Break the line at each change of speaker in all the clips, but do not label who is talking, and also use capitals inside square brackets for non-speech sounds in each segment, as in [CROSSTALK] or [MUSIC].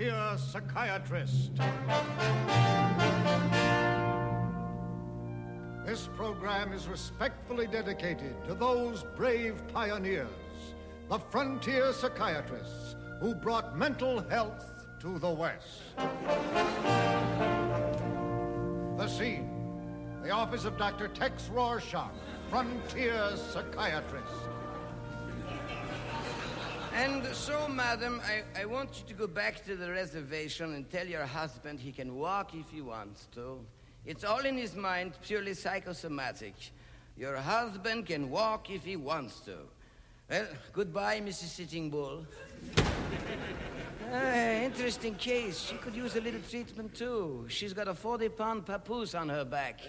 frontier psychiatrist. This program is respectfully dedicated to those brave pioneers, the frontier psychiatrists who brought mental health to the West. The scene the office of Dr. Tex Rorschach, frontier psychiatrist.
And so, madam, I, I want you to go back to the reservation and tell your husband he can walk if he wants to. It's all in his mind, purely psychosomatic. Your husband can walk if he wants to. Well, goodbye, Mrs. Sitting Bull. Uh, [LAUGHS] interesting case. She could use a little treatment too. She's got a 40 pound papoose on her back.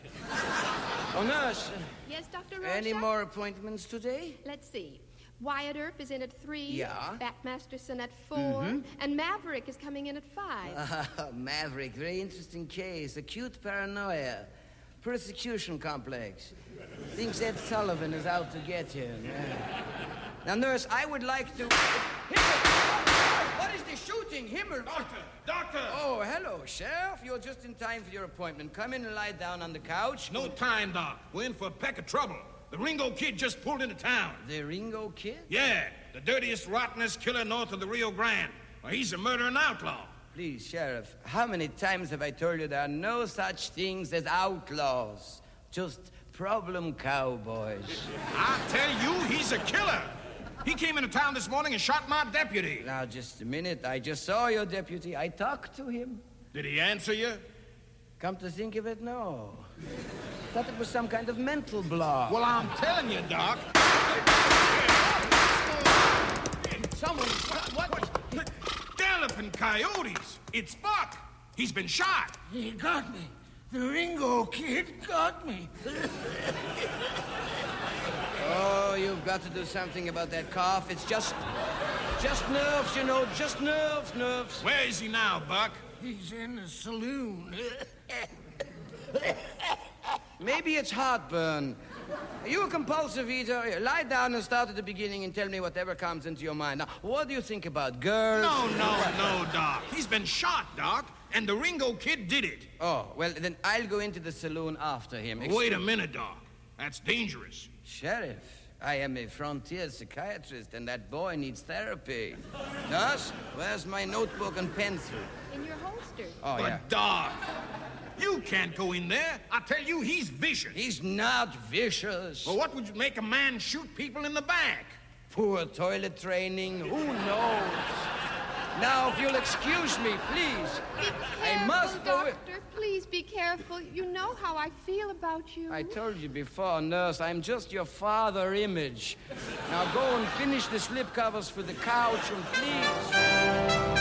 oh, nurse.
Yes, Dr. Rorschach?
Any more appointments today?
Let's see. Wyatt Earp is in at three.
Yeah.
Bat Masterson at 4
mm-hmm.
And Maverick is coming in at five.
Uh, [LAUGHS] Maverick, very interesting case. Acute paranoia. Persecution complex. Thinks Ed Sullivan is out to get him. Yeah. Now, nurse, I would like to. Himmel! What is the shooting? Himmel!
Doctor! Doctor!
Oh, hello, Sheriff. You're just in time for your appointment. Come in and lie down on the couch.
No time, Doc. We're in for a peck of trouble. The Ringo Kid just pulled into town.
The Ringo Kid?
Yeah, the dirtiest, rottenest killer north of the Rio Grande. Well, he's a murdering outlaw.
Please, Sheriff, how many times have I told you there are no such things as outlaws? Just problem cowboys. [LAUGHS]
I tell you, he's a killer. He came into town this morning and shot my deputy.
Now, just a minute. I just saw your deputy. I talked to him.
Did he answer you?
Come to think of it, no. Thought it was some kind of mental block.
Well, I'm telling you, Doc.
Someone. What? what?
Galloping coyotes. It's Buck. He's been shot.
He got me. The Ringo kid got me.
Oh, you've got to do something about that cough. It's just. just nerves, you know. Just nerves, nerves.
Where is he now, Buck?
He's in the saloon. [LAUGHS]
Maybe it's heartburn. Are you a compulsive eater? Lie down and start at the beginning and tell me whatever comes into your mind. Now, what do you think about girls?
No, no, no, Doc. He's been shot, Doc, and the Ringo kid did it.
Oh, well, then I'll go into the saloon after him.
Ex- Wait a minute, Doc. That's dangerous.
Sheriff, I am a frontier psychiatrist, and that boy needs therapy. Nurse, where's my notebook and pencil?
In your holster.
Oh,
but
yeah.
Doc, you can't go in there. I tell you, he's vicious.
He's not vicious.
Well, what would make a man shoot people in the back?
Poor toilet training. Who knows? Now, if you'll excuse me, please.
Be careful,
I must go.
Doctor. Please be careful. You know how I feel about you.
I told you before, nurse, I'm just your father image. Now go and finish the slipcovers for the couch and please.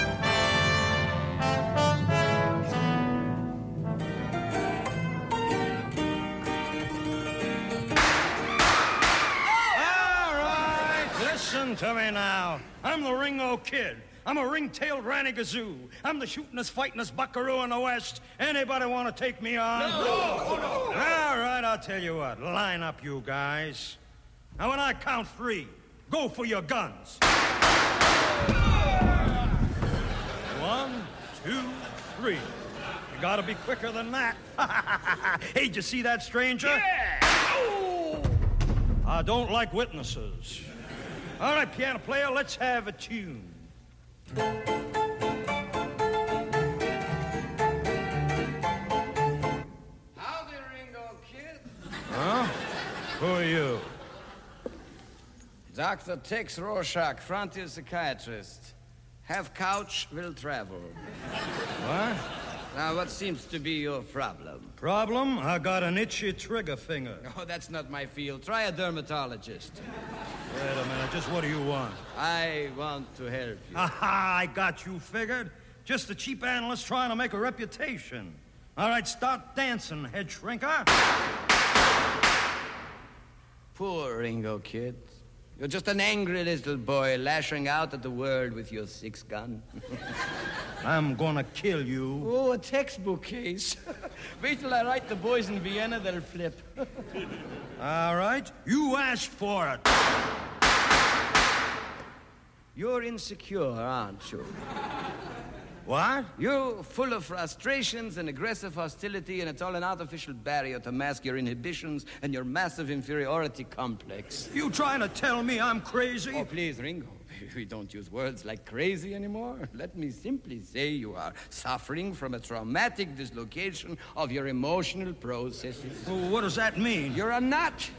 Listen to me now. I'm the Ringo Kid. I'm a ring-tailed Ranny Gazoo. I'm the shootingest, fightingest buckaroo in the West. Anybody want to take me on?
No, no, no.
All right, I'll tell you what. Line up, you guys. Now, when I count three, go for your guns. One, two, three. You gotta be quicker than that. [LAUGHS] hey, did you see that stranger?
Yeah!
Oh! I don't like witnesses. All right, piano player, let's have a tune.
Howdy, Ringo Kid.
Huh? Who are you?
Dr. Tex Rorschach, frontier psychiatrist. Have couch, will travel.
What?
Now, what seems to be your problem?
Problem? I got an itchy trigger finger. [LAUGHS]
Oh, that's not my field. Try a dermatologist.
Wait a minute, just what do you want?
I want to help you. [LAUGHS]
Aha, I got you figured. Just a cheap analyst trying to make a reputation. All right, start dancing, head shrinker.
Poor Ringo Kid. You're just an angry little boy lashing out at the world with your six gun. [LAUGHS]
I'm gonna kill you.
Oh, a textbook case. [LAUGHS] Wait till I write the boys in Vienna, they'll flip. [LAUGHS]
All right, you asked for it.
You're insecure, aren't you?
What?
You're full of frustrations and aggressive hostility, and it's all an artificial barrier to mask your inhibitions and your massive inferiority complex.
You trying to tell me I'm crazy?
Oh, please, Ringo. [LAUGHS] We don't use words like crazy anymore. Let me simply say you are suffering from a traumatic dislocation of your emotional processes.
Well, what does that mean?
You're a nut.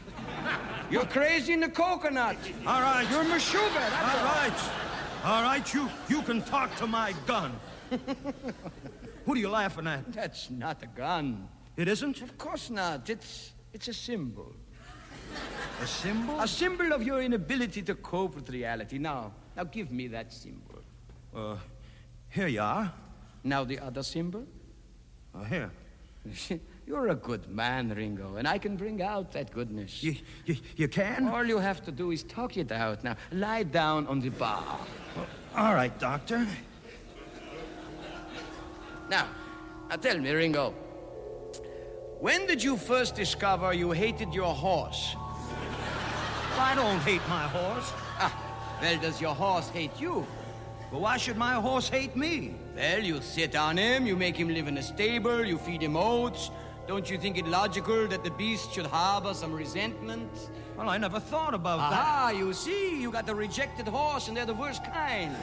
You're crazy in the coconut.
All right.
You're Meshuggah. that's
All right. All right, you, you can talk to my gun. [LAUGHS] what are you laughing at?
That's not a gun.
It isn't?
Of course not. It's, it's a symbol.
A symbol?
A symbol of your inability to cope with reality. Now, now give me that symbol.
Uh, here you are.
Now the other symbol.
Uh, here. [LAUGHS]
You're a good man, Ringo, and I can bring out that goodness.
You, you, you can?
All you have to do is talk it out. Now, lie down on the bar.
All right, Doctor.
Now, now tell me, Ringo. When did you first discover you hated your horse?
I don't hate my horse.
Ah, well, does your horse hate you?
But why should my horse hate me?
Well, you sit on him, you make him live in a stable, you feed him oats. Don't you think it logical that the beast should harbor some resentment?
Well, I never thought about
Aha, that. Ah, you see, you got the rejected horse, and they're the worst kind.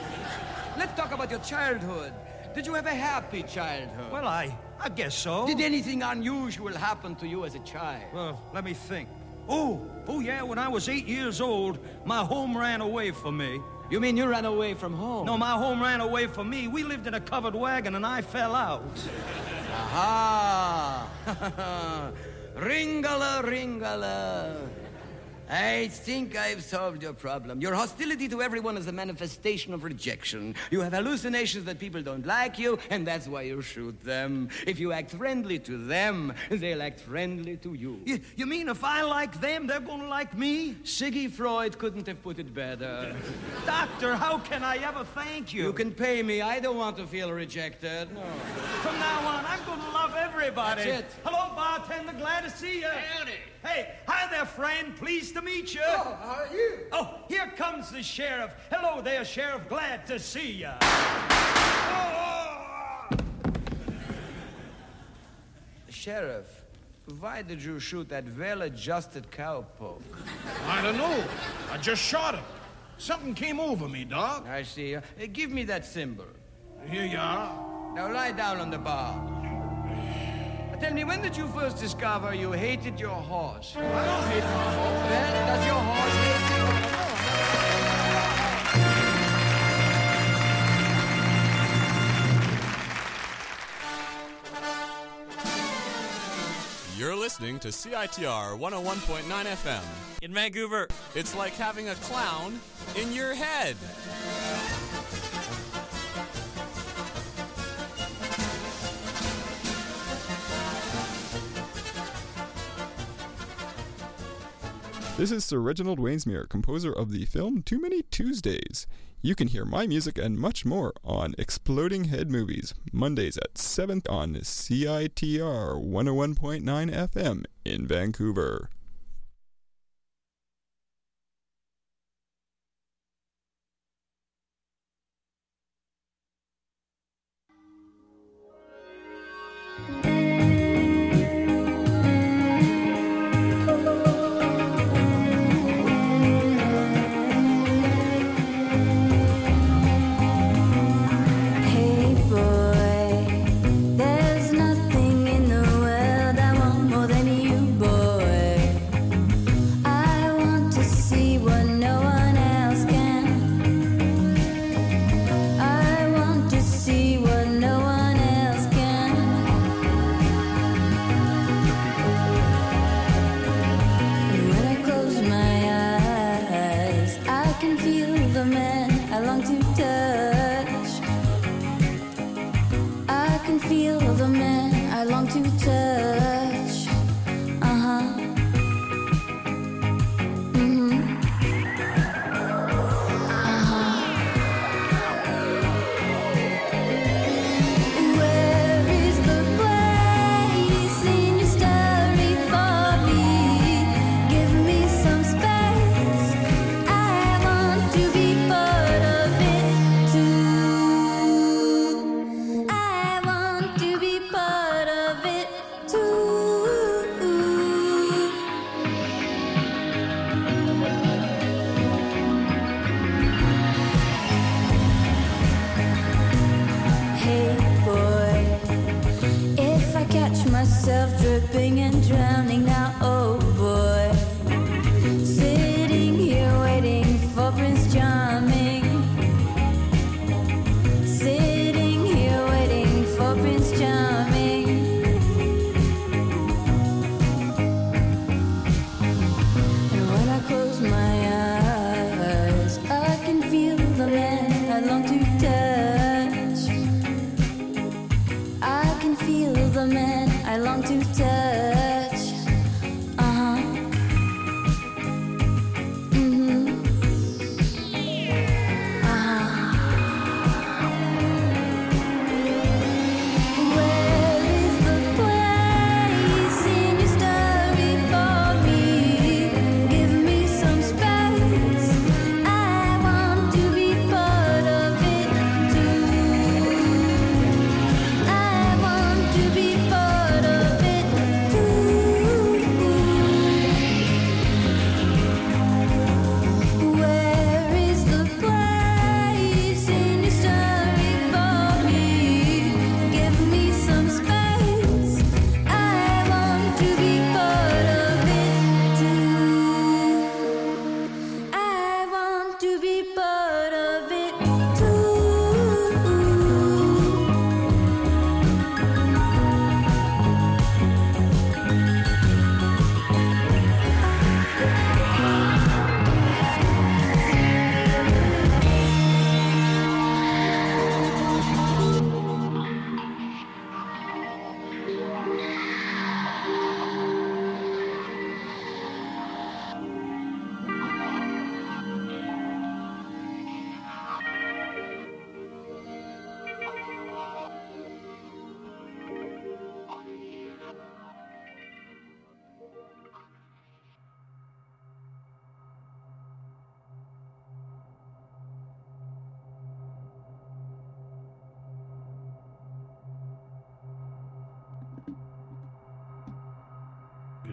Let's talk about your childhood. Did you have a happy childhood?
Well, I, I guess so.
Did anything unusual happen to you as a child?
Well, let me think. Oh, oh yeah, when I was eight years old, my home ran away from me.
You mean you ran away from home?
No, my home ran away from me. We lived in a covered wagon and I fell out.
Aha! [LAUGHS] Ringala, ringala. I think I've solved your problem. Your hostility to everyone is a manifestation of rejection. You have hallucinations that people don't like you, and that's why you shoot them. If you act friendly to them, they'll act friendly to you.
You, you mean if I like them, they're gonna like me?
Siggy Freud couldn't have put it better. [LAUGHS]
Doctor, how can I ever thank you?
You can pay me. I don't want to feel rejected. No.
From now on, I'm gonna love everybody.
That's it.
Hello, bartender. Glad to see you.
Howdy.
Hey, hi there, friend. Pleased to meet you.
Oh, how are you?
Oh, here comes the sheriff. Hello there, sheriff. Glad to see you.
Sheriff, why did you shoot that well-adjusted cowpoke?
I don't know. I just shot him. Something came over me, Doc.
I see. Uh, give me that symbol.
Here you are.
Now lie down on the bar. Now tell me, when did you first discover you hated your horse?
I don't hate my horse.
Well, does your horse hate you?
You're listening to CITR 101.9 FM.
In Vancouver.
It's like having a clown in your head.
This is Sir Reginald Wainsmere, composer of the film Too Many Tuesdays. You can hear my music and much more on Exploding Head Movies, Mondays at 7 on CITR 101.9 FM in Vancouver.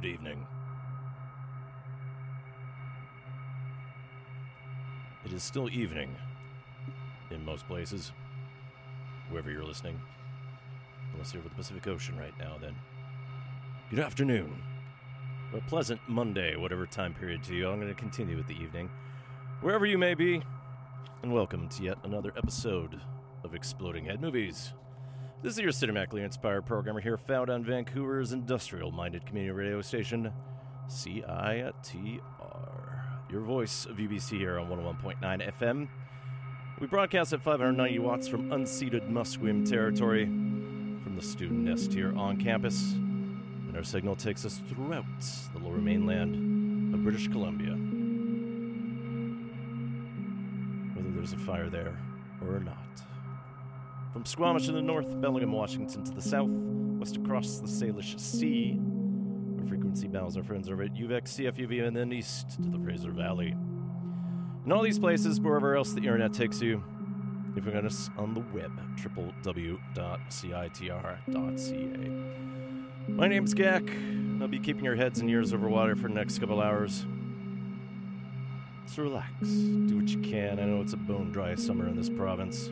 Evening. It is still evening in most places, wherever you're listening. Unless you're over the Pacific Ocean right now, then good afternoon. A pleasant Monday, whatever time period to you. I'm going to continue with the evening, wherever you may be, and welcome to yet another episode of Exploding Head Movies. This is your cinematically inspired programmer here, found on Vancouver's industrial minded community radio station, CITR. Your voice of UBC here on 101.9 FM. We broadcast at 590 watts from unceded Musqueam territory from the student nest here on campus. And our signal takes us throughout the lower mainland of British Columbia. Whether there's a fire there or not. From Squamish in the north, Bellingham, Washington to the south, west across the Salish Sea, our frequency bounds our friends over at UVic's, CFUV, and then east to the Fraser Valley. In all these places, wherever else the internet takes you, you can find us on the web, www.citr.ca. My name's Gak. I'll be keeping your heads and ears over water for the next couple hours. So relax, do what you can. I know it's a bone dry summer in this province.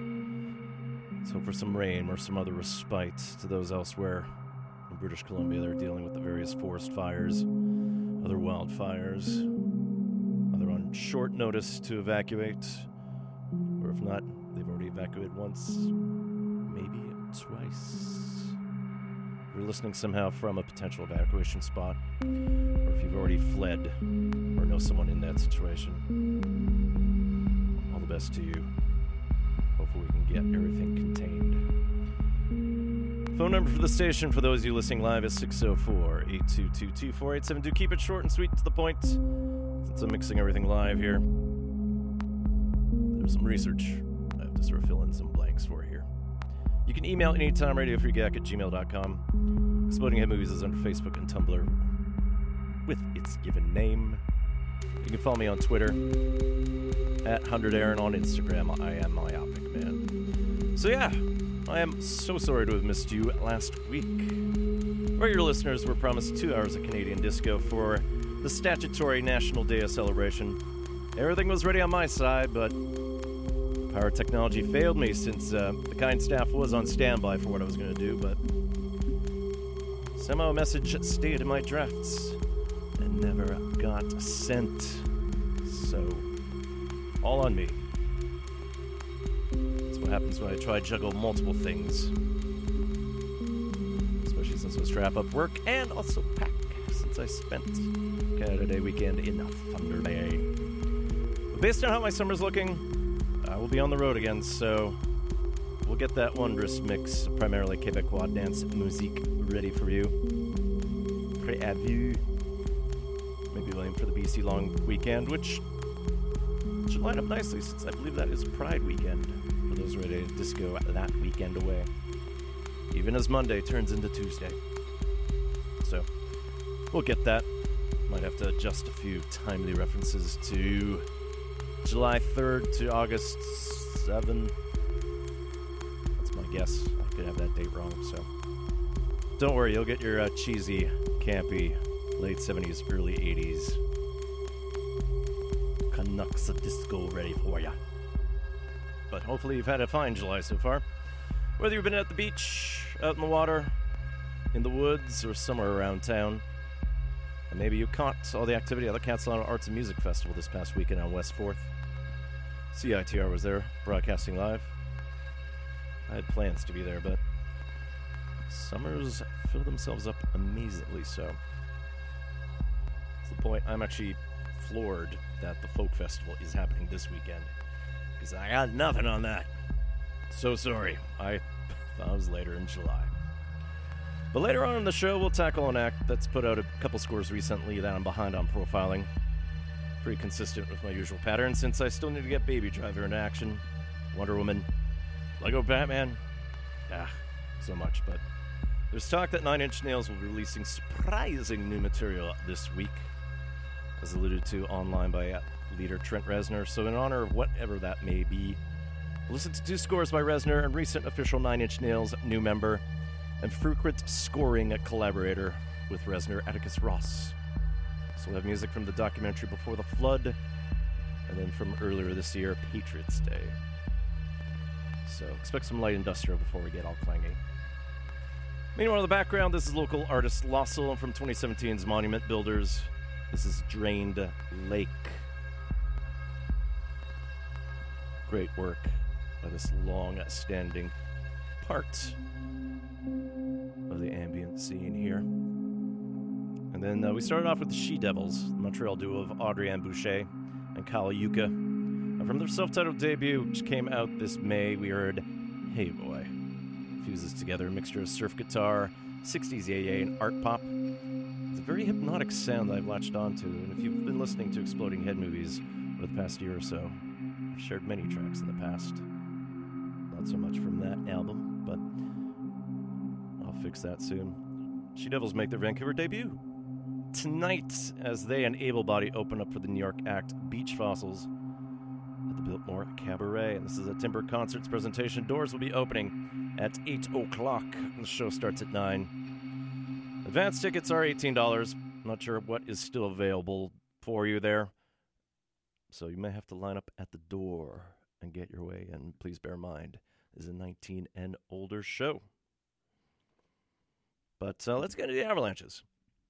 Let's hope for some rain or some other respite to those elsewhere. In British Columbia, they're dealing with the various forest fires, other wildfires, either on short notice to evacuate, or if not, they've already evacuated once, maybe twice. You're listening somehow from a potential evacuation spot, or if you've already fled or know someone in that situation, all the best to you. Hopefully, we can get everything contained. Phone number for the station for those of you listening live is 604 822 2487. Do keep it short and sweet to the point since I'm mixing everything live here. There's some research I have to sort of fill in some blanks for here. You can email anytime radiofreegak at gmail.com. Exploding Head Movies is under Facebook and Tumblr with its given name. You can follow me on Twitter at 100Aaron on Instagram. I am Myopic Man. So, yeah, I am so sorry to have missed you last week. Your listeners were promised two hours of Canadian disco for the statutory National Day of Celebration. Everything was ready on my side, but power technology failed me since uh, the kind staff was on standby for what I was going to do, but somehow a message stayed in my drafts and never got sent. So, all on me. That's what happens when I try to juggle multiple things. Especially since I was wrap up work and also pack since I spent Canada Day weekend in Thunder Bay. But based on how my summer's looking, I will be on the road again, so we'll get that wondrous mix primarily Quebecois dance musique ready for you. Prêt à vous. BC long weekend, which should line up nicely since I believe that is Pride weekend for those ready to disco that weekend away. Even as Monday turns into Tuesday. So, we'll get that. Might have to adjust a few timely references to July 3rd to August 7th. That's my guess. I could have that date wrong, so. Don't worry, you'll get your uh, cheesy, campy, late 70s, early 80s Canucks disco ready for ya. But hopefully you've had a fine July so far. Whether you've been at the beach, out in the water, in the woods, or somewhere around town. And maybe you caught all the activity at the Khatsahlano Arts and Music Festival this past weekend on West 4th. CITR was there, broadcasting live. I had plans to be there, but summers fill themselves up amazingly so. To the point I'm actually floored that the folk festival is happening this weekend because I got nothing on that. So sorry. I [LAUGHS] thought it was later in July. But later on in the show, we'll tackle an act that's put out a couple scores recently that I'm behind on profiling. Pretty consistent with my usual pattern since I still need to get Baby Driver into action, Wonder Woman, Lego Batman. Ah, so much, but there's talk that Nine Inch Nails will be releasing surprising new material this week, as alluded to online by leader Trent Reznor. So, in honor of whatever that may be, listen to two scores by Reznor and recent official Nine Inch Nails new member and frequent scoring collaborator with Reznor Atticus Ross. So we have music from the documentary Before the Flood, and then from earlier this year, Patriots Day. So expect some light industrial before we get all clangy. Meanwhile, in the background, this is local artist Loscil from 2017's Monument Builders. This is Drained Lake. Great work by this long standing part of the ambient scene here. And then uh, we started off with the She Devils, the Montreal duo of Audrey Ann Boucher and Kyle Jukka. And from their self titled debut, which came out this May, we heard Hey Boy. Fuses together a mixture of surf guitar, 60s yay and art pop. It's a very hypnotic sound that I've latched onto, and if you've been listening to Exploding Head movies over the past year or so, I've shared many tracks in the past. Not so much from that album, but I'll fix that soon. She Devils make their Vancouver debut tonight as they and Able Body open up for the New York act Beach Fossils at the Biltmore Cabaret. And this is a Timber Concerts presentation. Doors will be opening at 8 o'clock. The show starts at 9. Advance tickets are $18. Not sure what is still available for you there. So you may have to line up at the door and get your way And Please bear in mind, this is a 19 and older show. But uh, let's get into the avalanches.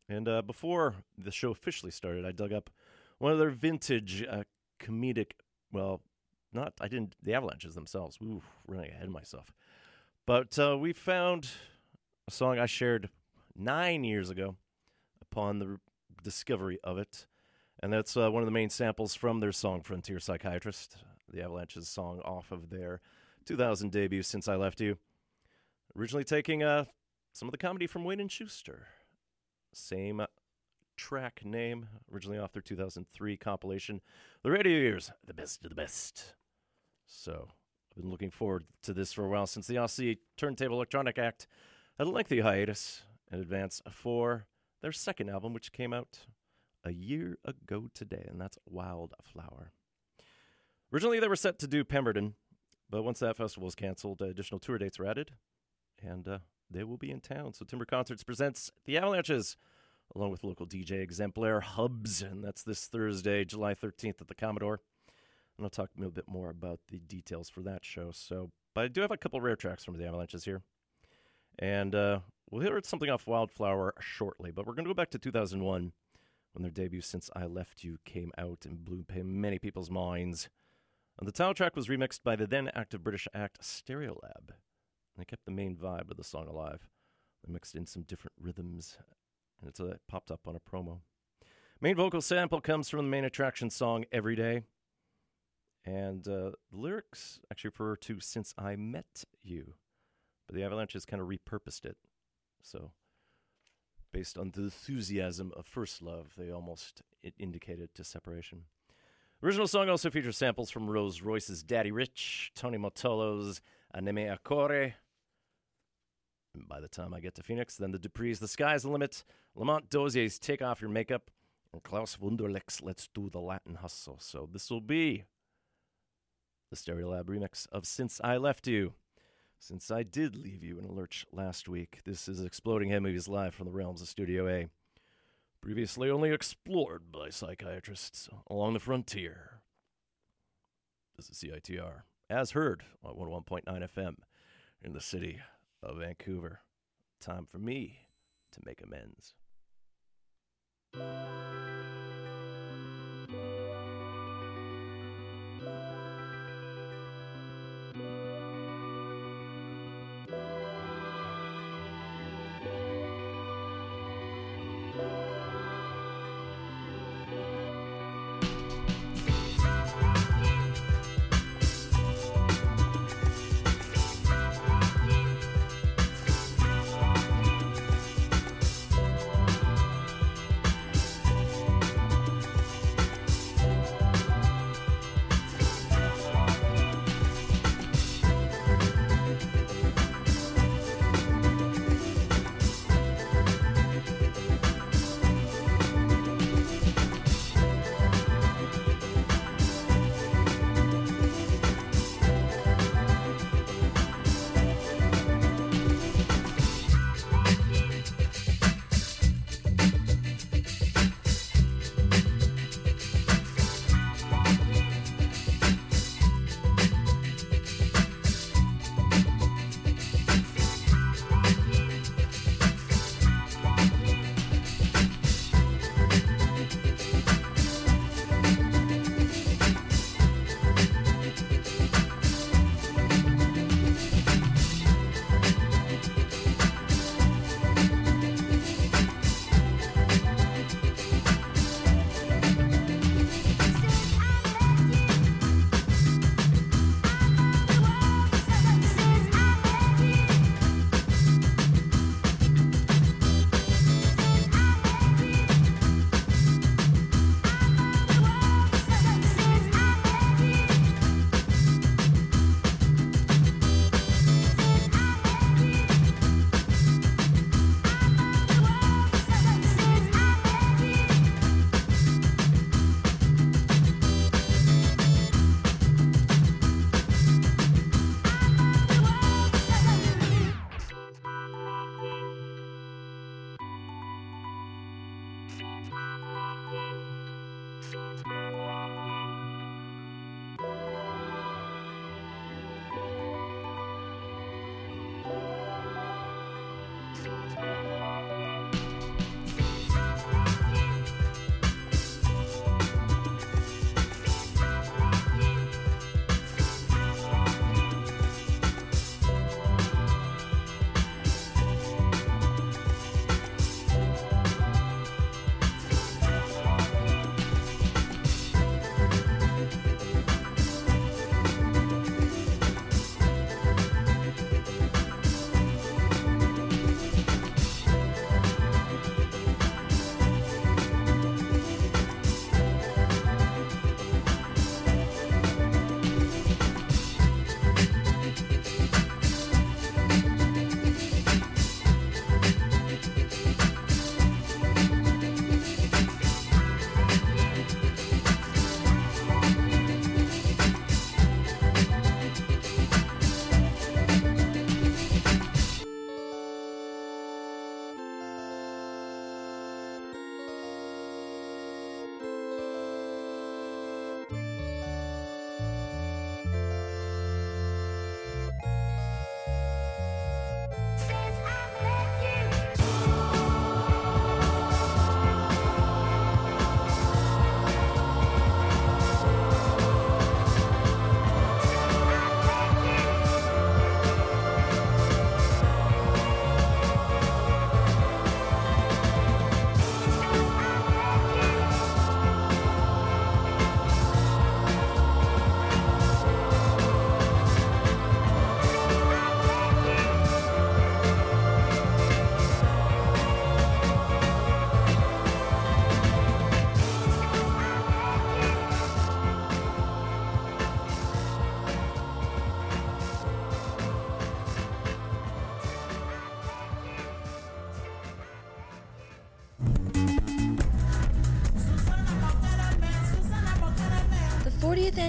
And uh, before the show officially started, I dug up one of their vintage uh, comedic, well, not, I didn't, the avalanches themselves. Ooh, running ahead of myself. But uh, we found a song I shared nine years ago upon the discovery of it. And that's uh, one of the main samples from their song Frontier Psychiatrist, the Avalanches song off of their 2000 debut, Since I Left You. Originally taking uh, some of the comedy from Wayne and Shuster. Same track name, originally off their 2003 compilation, The Radio Years, the best of the best. So I've been looking forward to this for a while since the Aussie Turntable Electronic Act had a lengthy hiatus in advance for their second album, which came out a year ago today, and that's Wildflower. Originally, they were set to do Pemberton, but once that festival was canceled, additional tour dates were added, and uh, they will be in town. So Timber Concerts presents the Avalanches, along with local DJ Exemplar Hubs, and that's this Thursday, July 13th at the Commodore. And I'll talk a little bit more about the details for that show. So, but I do have a couple rare tracks from the Avalanches here, and uh, we'll hear something off Wildflower shortly. But we're going to go back to 2001 when their debut "Since I Left You" came out and blew many people's minds. And the title track was remixed by the then active British act Stereolab. They kept the main vibe of the song alive. They mixed in some different rhythms, and it's, it popped up on a promo. Main vocal sample comes from the main attraction song Every Day. And uh, the lyrics actually refer to Since I Met You. But the Avalanches kind of repurposed it. So, based on the enthusiasm of first love, they almost indicated to separation. Original song also features samples from Rose Royce's Daddy Rich, Tony Mottola's Anime Acore. And by the time I get to Phoenix, then the Dupree's The Sky's the Limit, Lamont Dozier's Take Off Your Makeup, and Klaus Wunderlich's Let's Do the Latin Hustle. So this will be the Stereolab remix of Since I Left You. Since I did leave you in a lurch last week, this is Exploding Head Movies live from the realms of Studio A. Previously only explored by psychiatrists along the frontier. This is CITR, as heard on 101.9 FM in the city of Vancouver. Time for me to make amends.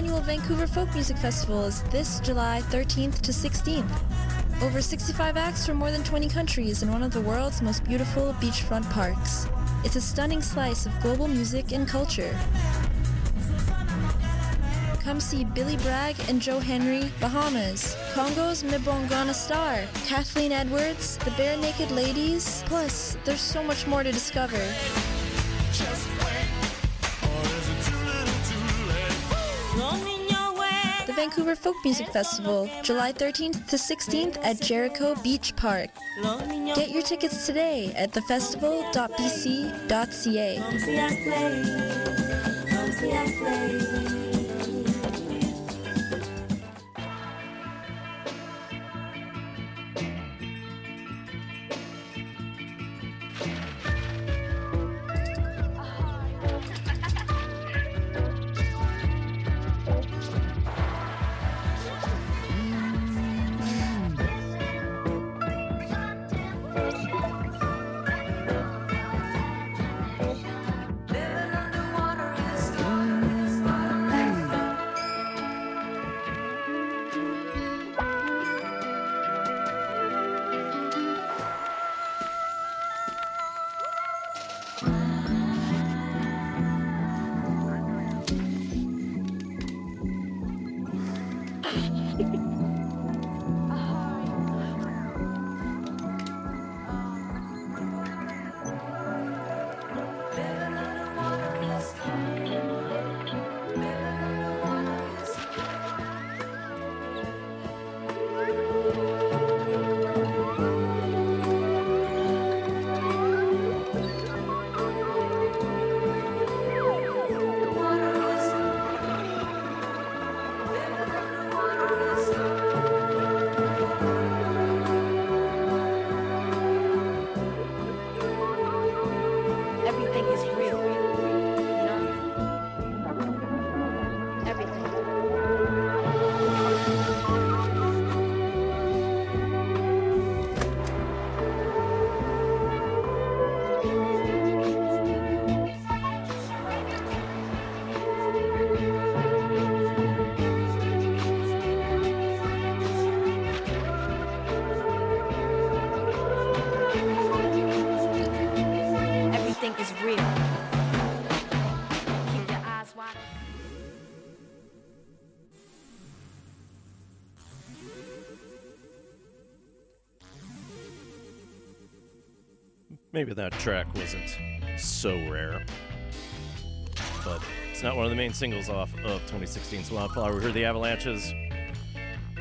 Annual Vancouver Folk Music Festival is this July 13th to 16th. Over 65 acts from more than 20 countries in one of the world's most beautiful beachfront parks. It's a stunning slice of global music and culture. Come see Billy Bragg and Joe Henry, Bahamas, Congo's Mbongwana Star, Kathleen Edwards, the Barenaked Ladies. Plus, there's so much more to discover. Music Festival, July 13th to 16th at Jericho Beach Park. Get your tickets today at thefestival.bc.ca.
Maybe that track wasn't so rare, but it's not one of the main singles off of 2016 Swampflower. We heard the Avalanches.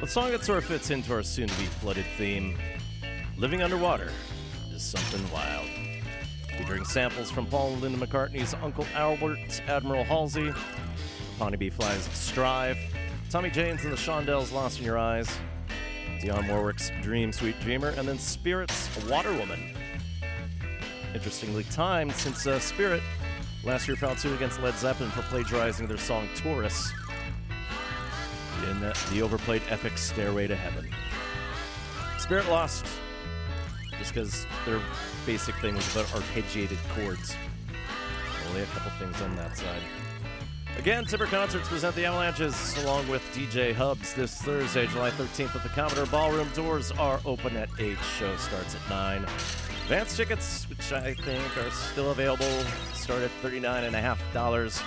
The song that sort of fits into our soon to be flooded theme Living Underwater is Something Wild. Featuring samples from Paul and Linda McCartney's Uncle Albert, Admiral Halsey, Bonnie B. Fly's Strive, Tommy James and the Shondells Lost in Your Eyes, Dionne Warwick's Dream Sweet Dreamer, and then Spirit's Water Woman. Interestingly timed since uh, Spirit last year filed suit against Led Zeppelin for plagiarizing their song Taurus in uh, the overplayed epic Stairway to Heaven. Spirit lost just because their basic thing was about arpeggiated chords. Only a couple things on that side. Again, Timber Concerts present the Avalanches along with DJ Hubs this Thursday, July 13th at the Commodore Ballroom. Doors are open at 8. Show starts at 9. Advance tickets, which I think are still available, start at $39.5.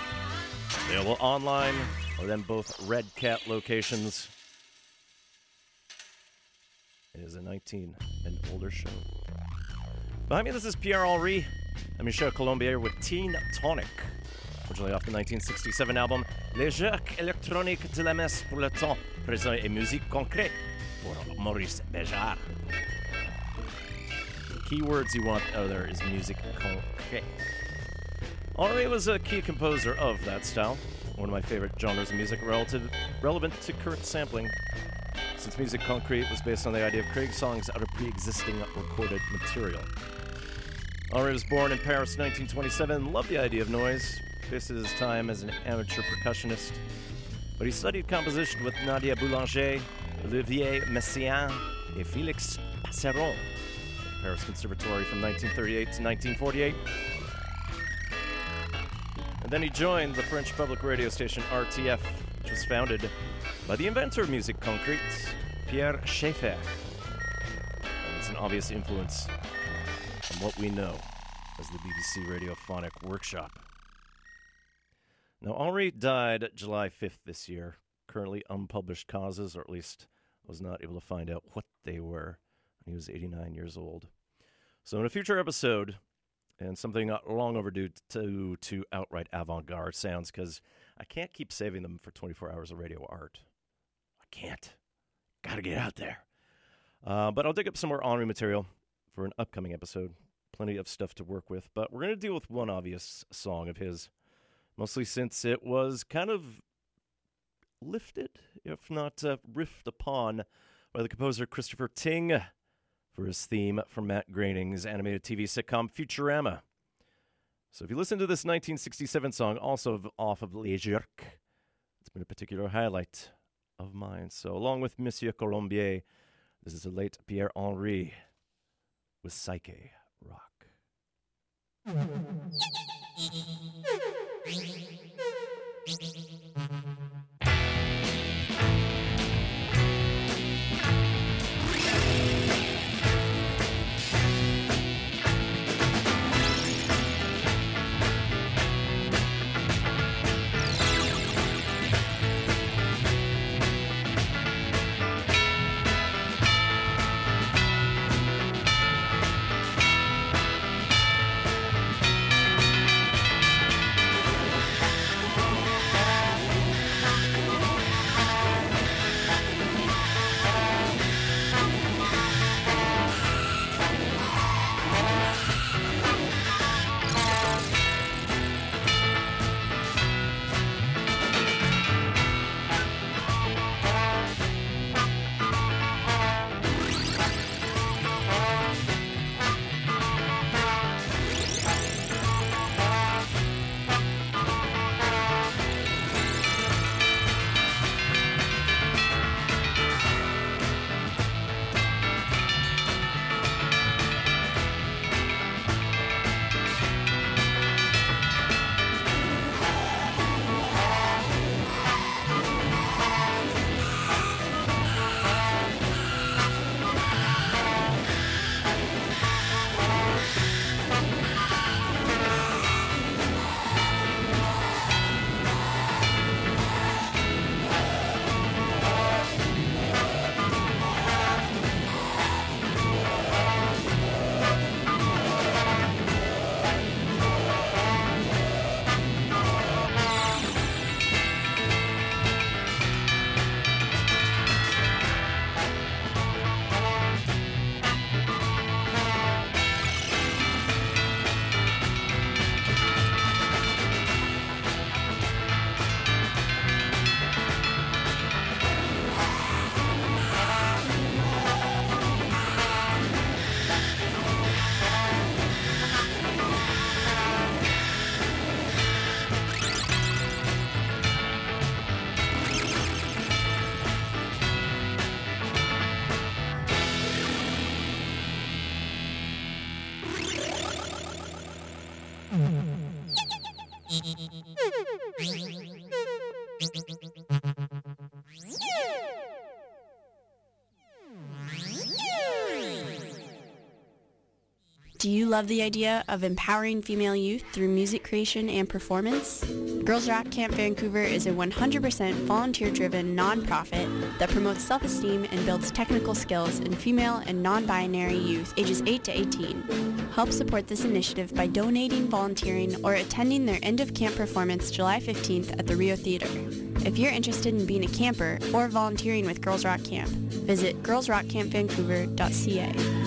Available online or then both Red Cat locations. It is a 19 and older show. Behind me, this is Pierre Henry. I'm Michel Colombier with Teen Tonic, originally off the 1967 album Les Jerks électroniques de la messe pour le temps, présent et musique concrète pour Maurice Béjart. The key words you want. Oh, there is music. Concrète. Henry was a key composer of that style, one of my favorite genres of music relative, relevant to current sampling. Since Music Concrete was based on the idea of creating songs out of pre existing recorded material. Henry was born in Paris in 1927 and loved the idea of noise, based his time as an amateur percussionist. But he studied composition with Nadia Boulanger, Olivier Messiaen, and Félix Passerone Paris Conservatory from 1938 to 1948. And then he joined the French public radio station RTF, which was founded by the inventor of music concrete, Pierre Schaeffer. And it's an obvious influence on what we know as the BBC Radiophonic Workshop. Now, Henry died July 5th this year, currently unpublished causes, or at least was not able to find out what they were he was 89 years old. So, in a future episode, and something long overdue to, to outright avant garde sounds, because I can't keep saving them for 24 hours of radio art. I can't. Gotta get out there. Uh, but I'll dig up some more Henry material for an upcoming episode. Plenty of stuff to work with, but we're going to deal with one obvious song of his, mostly since it was kind of lifted, if not uh, riffed upon, by the composer Christopher Tyng for his theme from Matt Groening's animated TV sitcom Futurama. So if you listen to this 1967 song, also off of Les Jerk, it's been a particular highlight of mine. So along with Monsieur Colombier, this is the late Pierre Henry with Psyche Rock. [LAUGHS]
Do you love the idea of empowering female youth through music creation and performance? Girls Rock Camp Vancouver is a 100% volunteer-driven nonprofit that promotes self-esteem and builds technical skills in female and non-binary youth ages 8 to 18. Help support this initiative by donating, volunteering, or attending their end of camp performance July 15th at the Rio Theater. If you're interested in being a camper or volunteering with Girls Rock Camp, visit girlsrockcampvancouver.ca.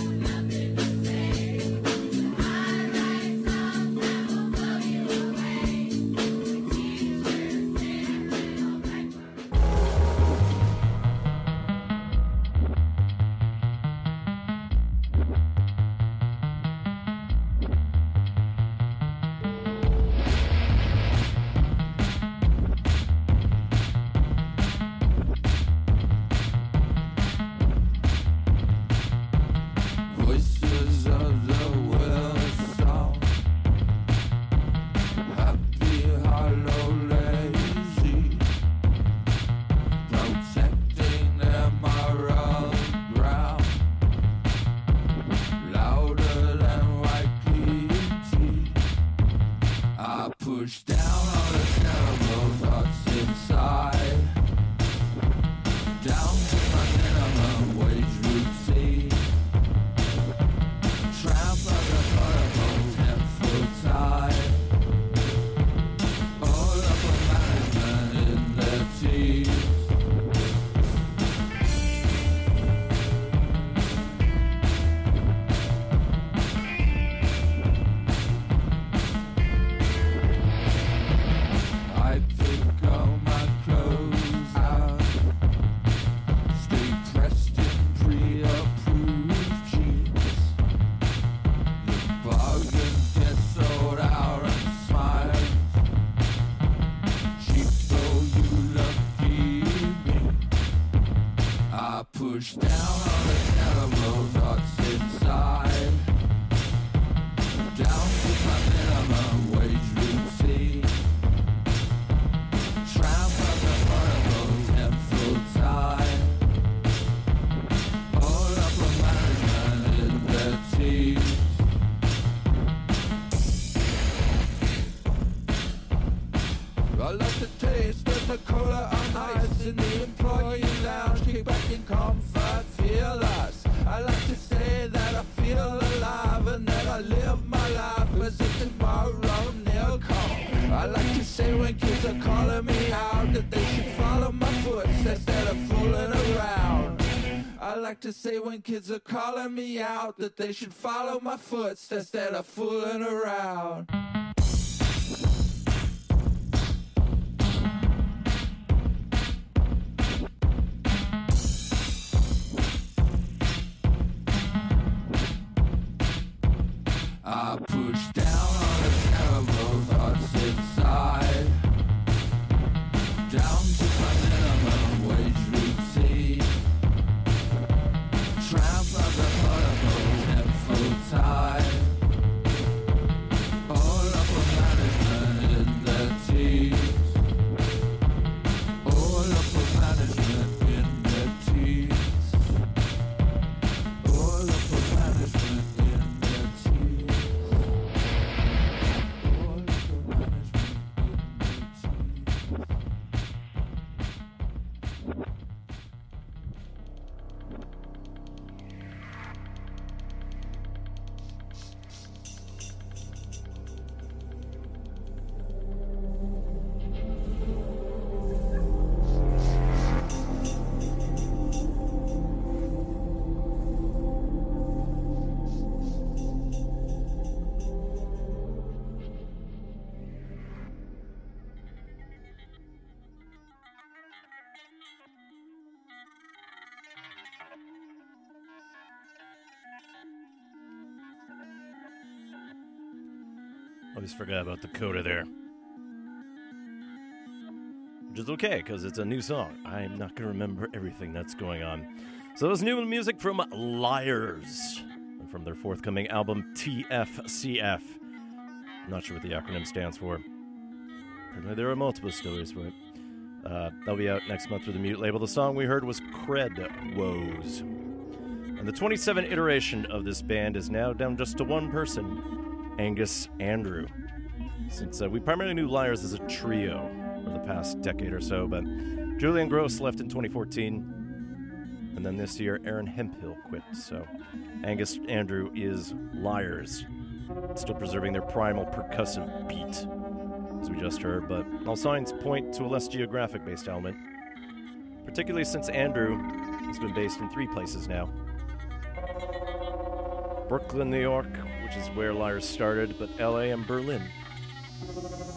to say when kids are calling me out that they should follow my footsteps instead of fooling around.
Always forgot about the coda there. Which is okay, because it's a new song. I'm not going to remember everything that's going on. So, that new music from Liars from their forthcoming album TFCF. I'm not sure what the acronym stands for. Apparently, there are multiple stories for it. Uh, that'll be out next month through the Mute label. The song we heard was Cred Woes. And the 27 iteration of this band is now down just to one person, Angus Andrew. Since uh, we primarily knew Liars as a trio for the past decade or so, but Julian Gross left in 2014, and then this year Aaron Hemphill quit. So Angus Andrew is Liars, still preserving their primal percussive beat, as we just heard, but all signs point to a less geographic based element, particularly since Andrew has been based in three places now. Brooklyn, New York, which is where Liars started, but LA and Berlin.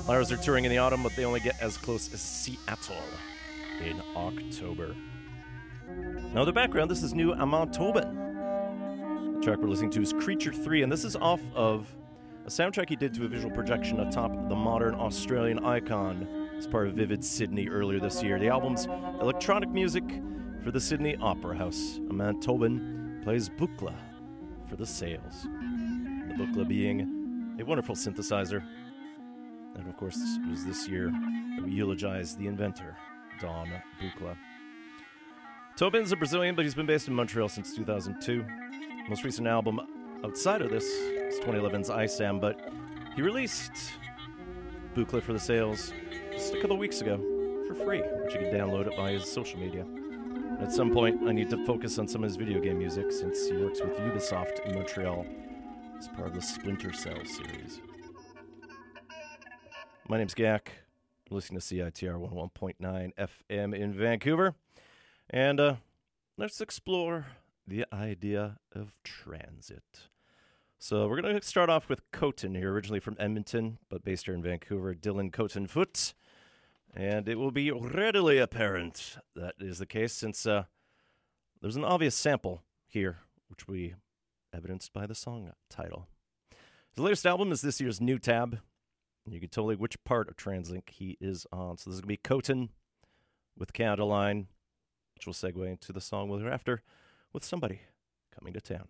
Liars are touring in the autumn, but they only get as close as Seattle in October. Now, the background this is new Amon Tobin. The track we're listening to is Creature 3, and this is off of a soundtrack he did to a visual projection atop the modern Australian icon as part of Vivid Sydney earlier this year. The album's electronic music for the Sydney Opera House. Amon Tobin plays Buchla for the Sails. Buchla being a wonderful synthesizer. And of course, it was this year that we eulogized the inventor, Don Buchla. Tobin's a Brazilian, but he's been based in Montreal since 2002. Most recent album outside of this is 2011's ISAM, but he released Buchla for the Sails just a couple weeks ago for free, which you can download it via his social media. At some point, I need to focus on some of his video game music since he works with Ubisoft in Montreal as part of the Splinter Cell series. My name's Gak. Listening to CITR 101.9 FM in Vancouver. And uh, let's explore the idea of transit. So we're going to start off with Khotin here, originally from Edmonton, but based here in Vancouver, Dylan Khotin-Foote. And it will be readily apparent that is the case since uh, there's an obvious sample here, which be evidenced by the song title. The latest album is this year's New Tab. You can tell which part of TransLink he is on. So this is going to be Khotin with Canada Line, which will segue into the song we'll hear after with somebody coming to town.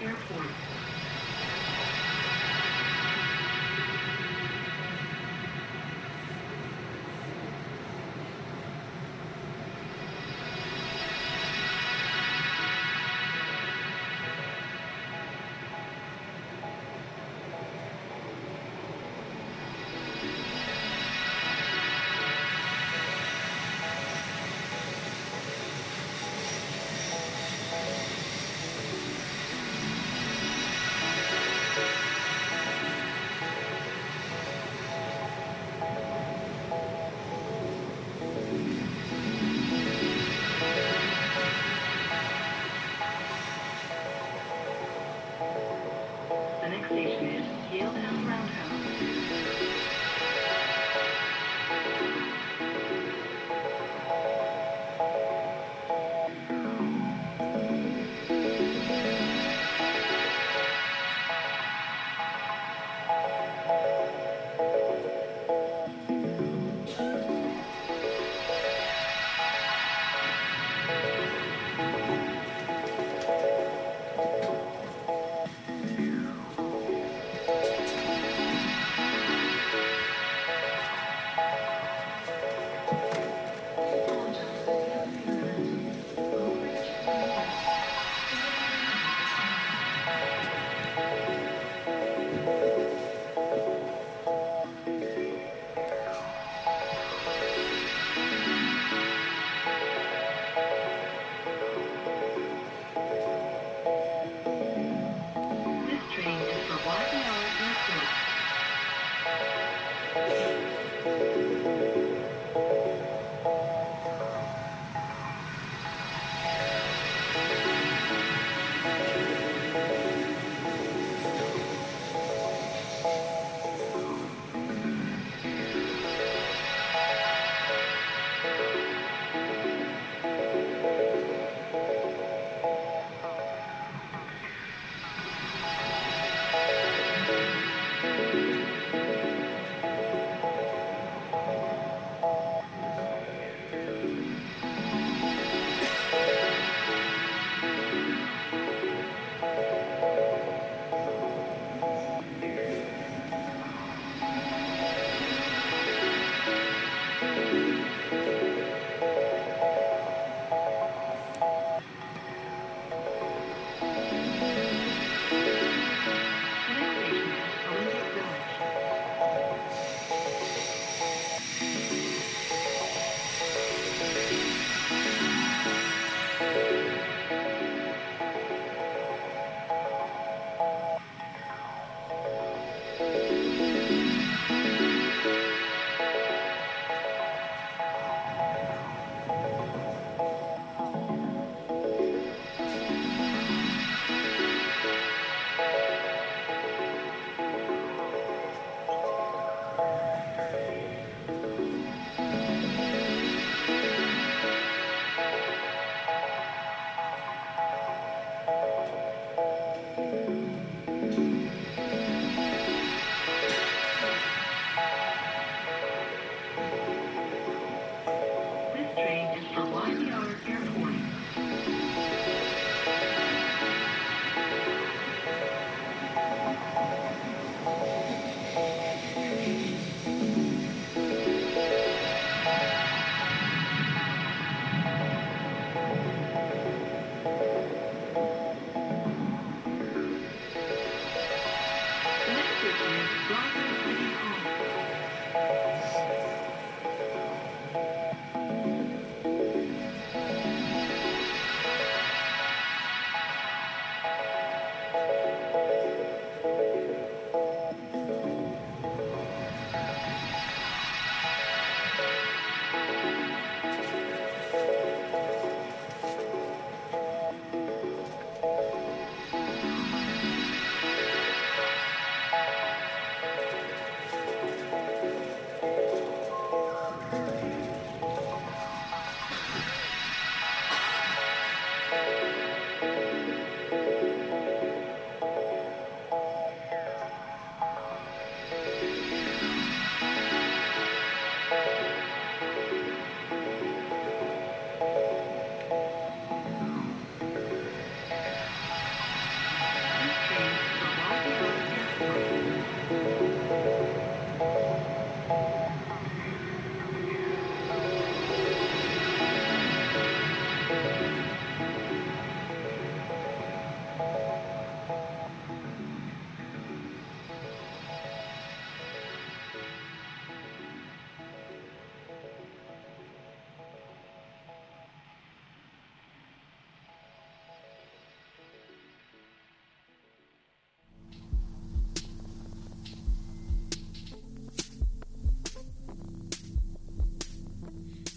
Airport.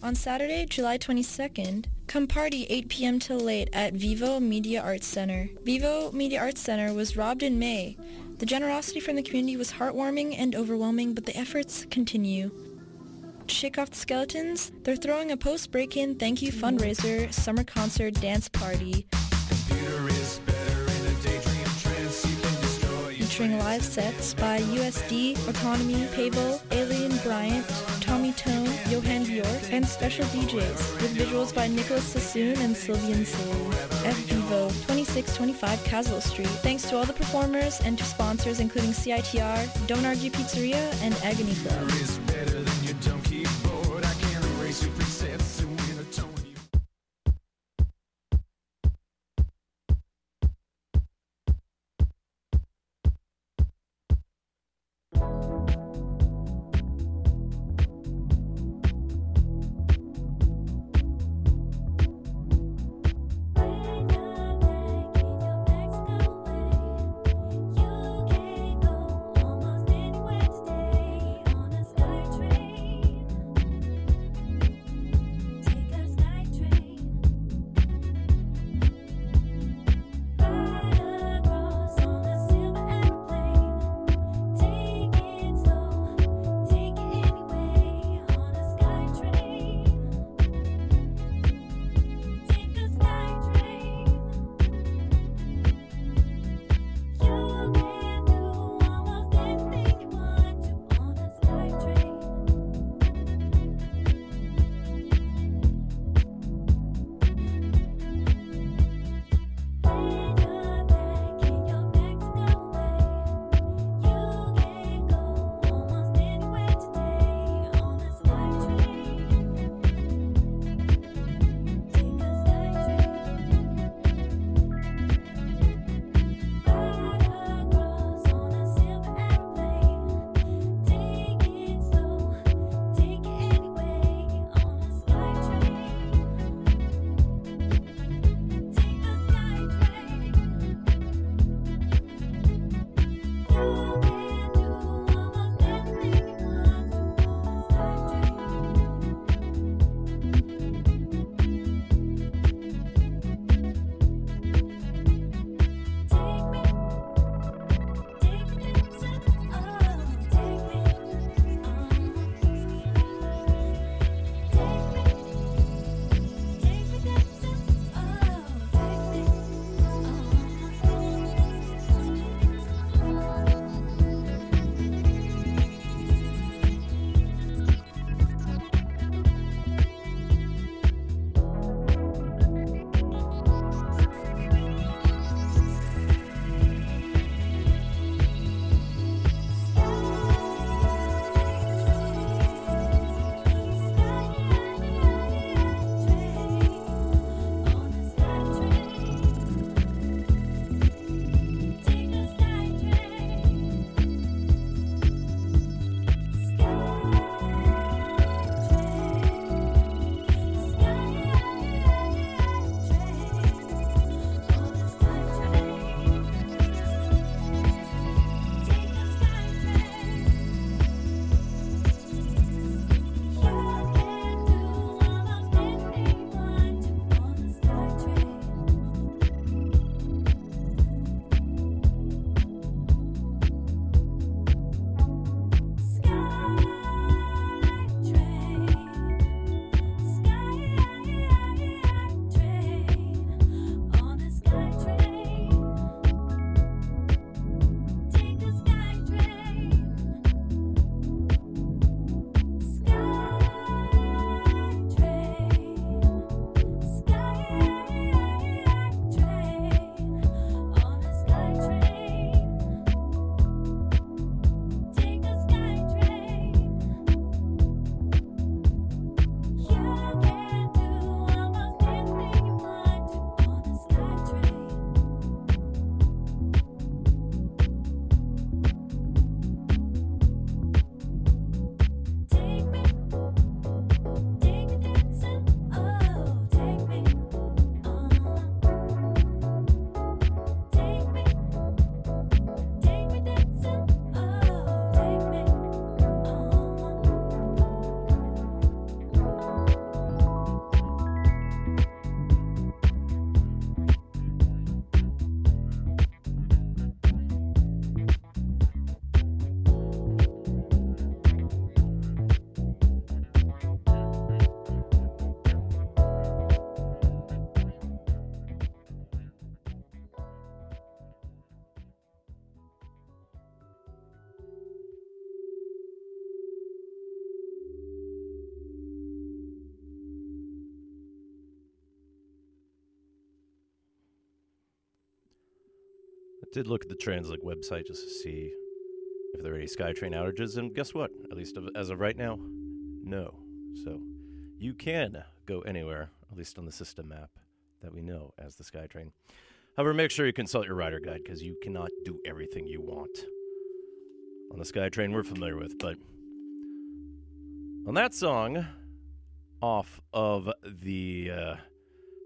On Saturday, July 22nd, come party 8 p.m. till late at Vivo Media Arts Center. Vivo Media Arts Center was robbed in May. The generosity from the community was heartwarming and overwhelming, but the efforts continue. Shake off the skeletons, they're throwing a post-break-in thank you fundraiser summer concert dance party featuring live sets by USD, Autonomy, Pavo, Alien Bryant, Tommy Tone, Johan Bjork, and special DJs with visuals by Nicholas Sassoon and Sylvian Sulu at Vivo, 2625 Kaslo Street. Thanks to all the performers and to sponsors including CITR, Don't Argue Pizzeria, and Agony Club.
Did look at the Translink website just to see if there are any SkyTrain outages, and guess what? At least as of right now, no. So you can go anywhere, at least on the system map that we know as the SkyTrain. However, make sure you consult your rider guide because you cannot do everything you want on the SkyTrain we're familiar with. But on that song, off of the uh,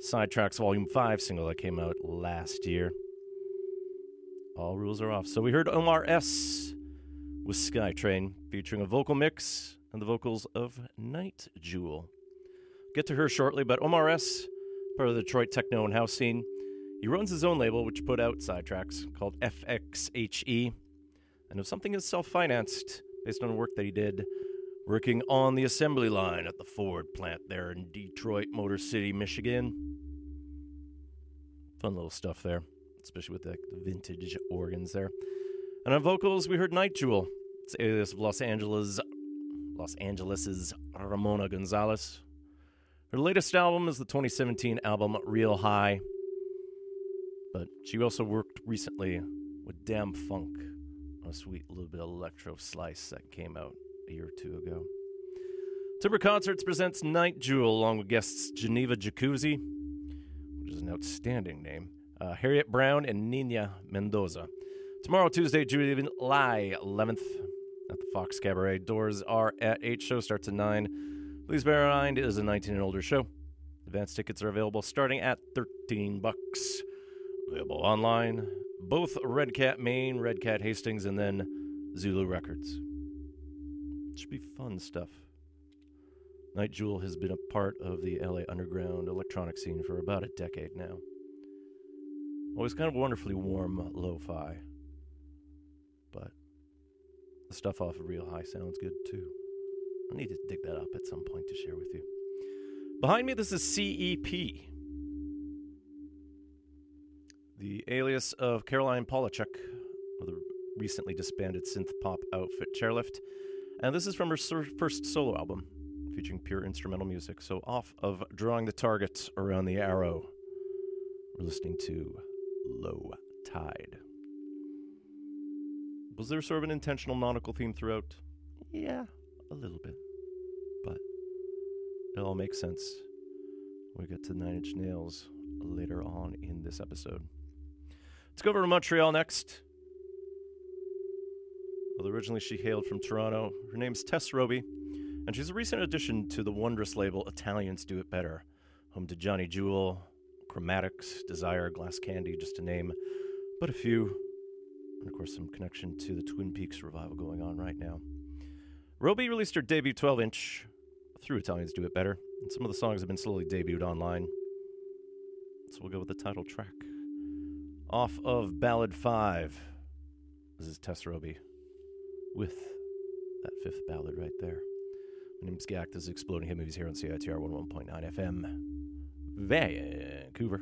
Side Traxx Volume 5 single that came out last year, all rules are off. So we heard Omar S. with SkyTrain featuring a vocal mix and the vocals of Nite Jewel. Get to her shortly, but Omar S., part of the Detroit techno and house scene, he runs his own label, which put out Side Traxx called FXHE. And if something is self financed based on work that he did working on the assembly line at the Ford plant there in Detroit, Motor City, Michigan, fun little stuff there, especially with the, vintage organs there. And on vocals, we heard Nite Jewel. It's alias of Los Angeles, Los Angeles's Ramona Gonzalez. Her latest album is the 2017 album Real High. But she also worked recently with Dâm-Funk on a sweet little bit of electro slice that came out a year or two ago. Timbre Concerts presents Nite Jewel along with guests Geneva Jacuzzi, which is an outstanding name, uh, Harriet Brown, and Nina Mendoza. Tomorrow, Tuesday, July 11th at the Fox Cabaret. Doors are at 8, show starts at 9. Please bear in mind it is a 19 and older show. Advance tickets are available starting at 13 bucks. Available online, both Red Cat Main, Red Cat Hastings, and then Zulu Records. Should be fun stuff. Nite Jewel has been a part of the LA underground electronic scene for about a decade now. Always kind of wonderfully warm lo fi. But the stuff off of Real High sounds good too. I need to dig that up at some point to share with you. Behind me, this is CEP, the alias of Caroline Polachek of the recently disbanded synth pop outfit Chairlift. And this is from her first solo album, featuring pure instrumental music. So, off of Drawing the Target Around the Arrow, we're listening to Low Tide. Was there sort of an intentional nautical theme throughout? Yeah, a little bit. But it all makes sense we get to Nine Inch Nails later on in this episode. Let's go over to Montreal next. Well, originally she hailed from Toronto. Her name's Tess Roby, and she's a recent addition to the wondrous label Italians Do It Better, home to Johnny Jewel, Chromatics, Desire, Glass Candy, just to name but a few. And of course, some connection to the Twin Peaks revival going on right now. Roby released her debut 12 inch through Italians Do It Better, and some of the songs have been slowly debuted online. So we'll go with the title track. Off of Ballad 5. This is Tess Roby with that fifth ballad right there. My name's Gak. This is Exploding Hit Movies here on CITR 101.9 FM, Vancouver.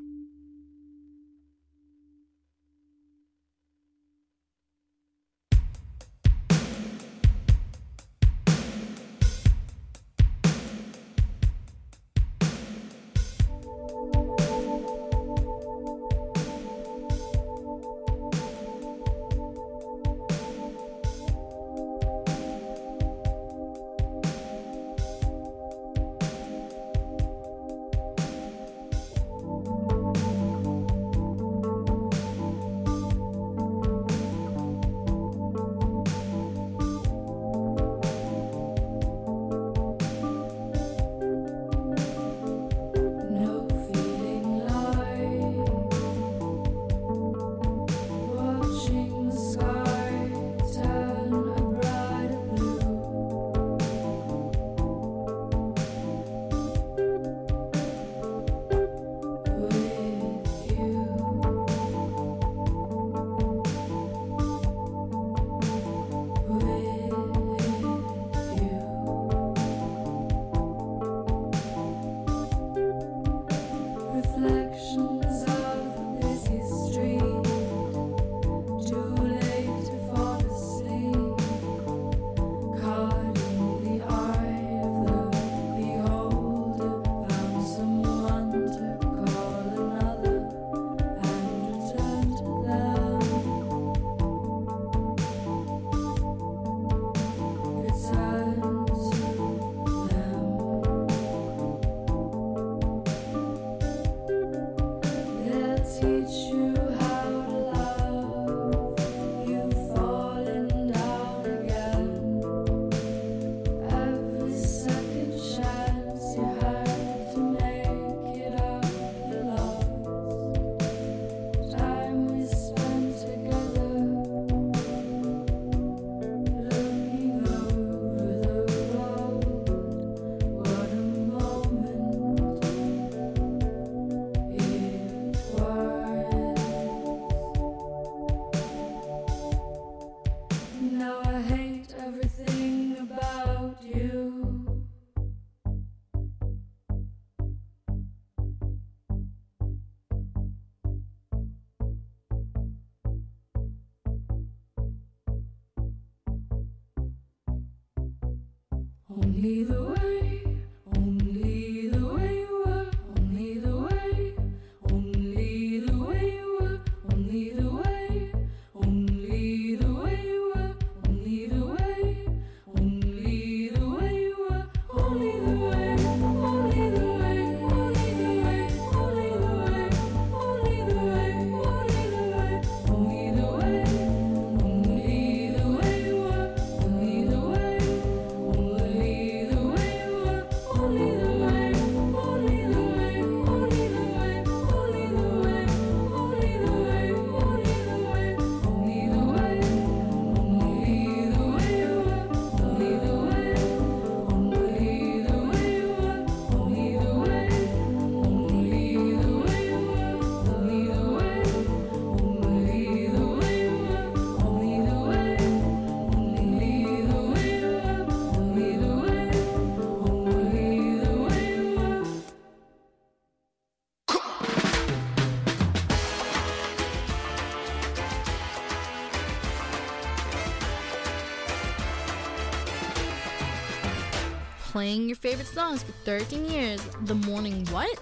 playing your favorite songs for 13 years. The morning what?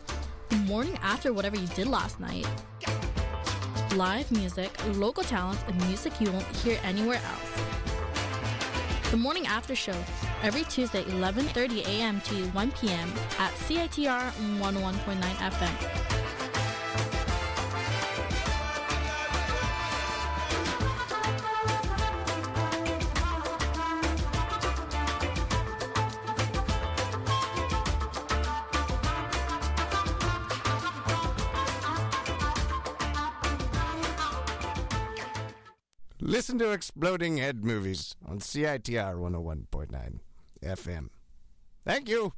The morning after whatever you did last night. Live music, local talents, and music you won't hear anywhere else. The morning after show every Tuesday 11:30 a.m. to 1 p.m. at CITR 101.9 FM.
Listen to Exploding Head Movies on CITR 101.9 FM. Thank you.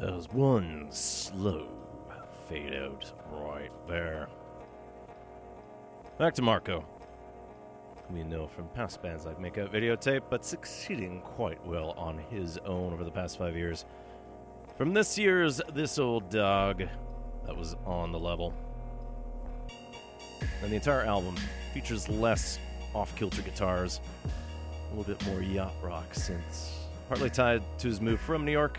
Was one slow fade out right there. Mac DeMarco. We know from past bands like Make Out Videotape, but succeeding quite well on his own over the past five years. From this year's This Old Dog, that was on the level. And the entire album features less off kilter guitars, a little bit more yacht rock synths, partly tied to his move from New York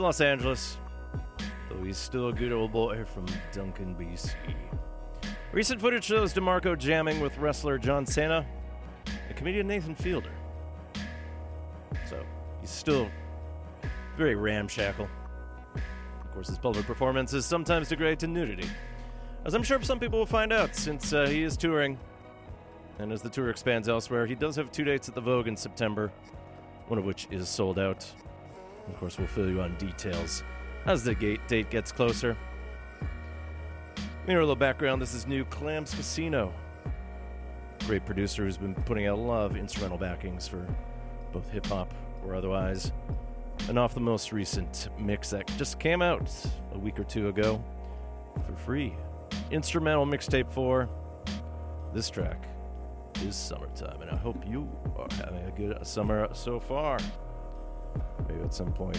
to Los Angeles, though he's still a good old boy from Duncan, BC. Recent footage shows DeMarco jamming with wrestler John Cena and comedian Nathan Fielder. So he's still very ramshackle. Of course, his public performances sometimes degrade to nudity, as I'm sure some people will find out since uh, he is touring. And as the tour expands elsewhere, he does have two dates at the Vogue in September, one of which is sold out. Of course, we'll fill you on details as the gate date gets closer. Here, a little background this is new Clams Casino. Great producer who's been putting out a lot of instrumental backings for both hip hop or otherwise. And off the most recent mix that just came out a week or two ago for free. Instrumental mixtape 4. This track is Summertime, and I hope you are having a good summer so far. Maybe at some point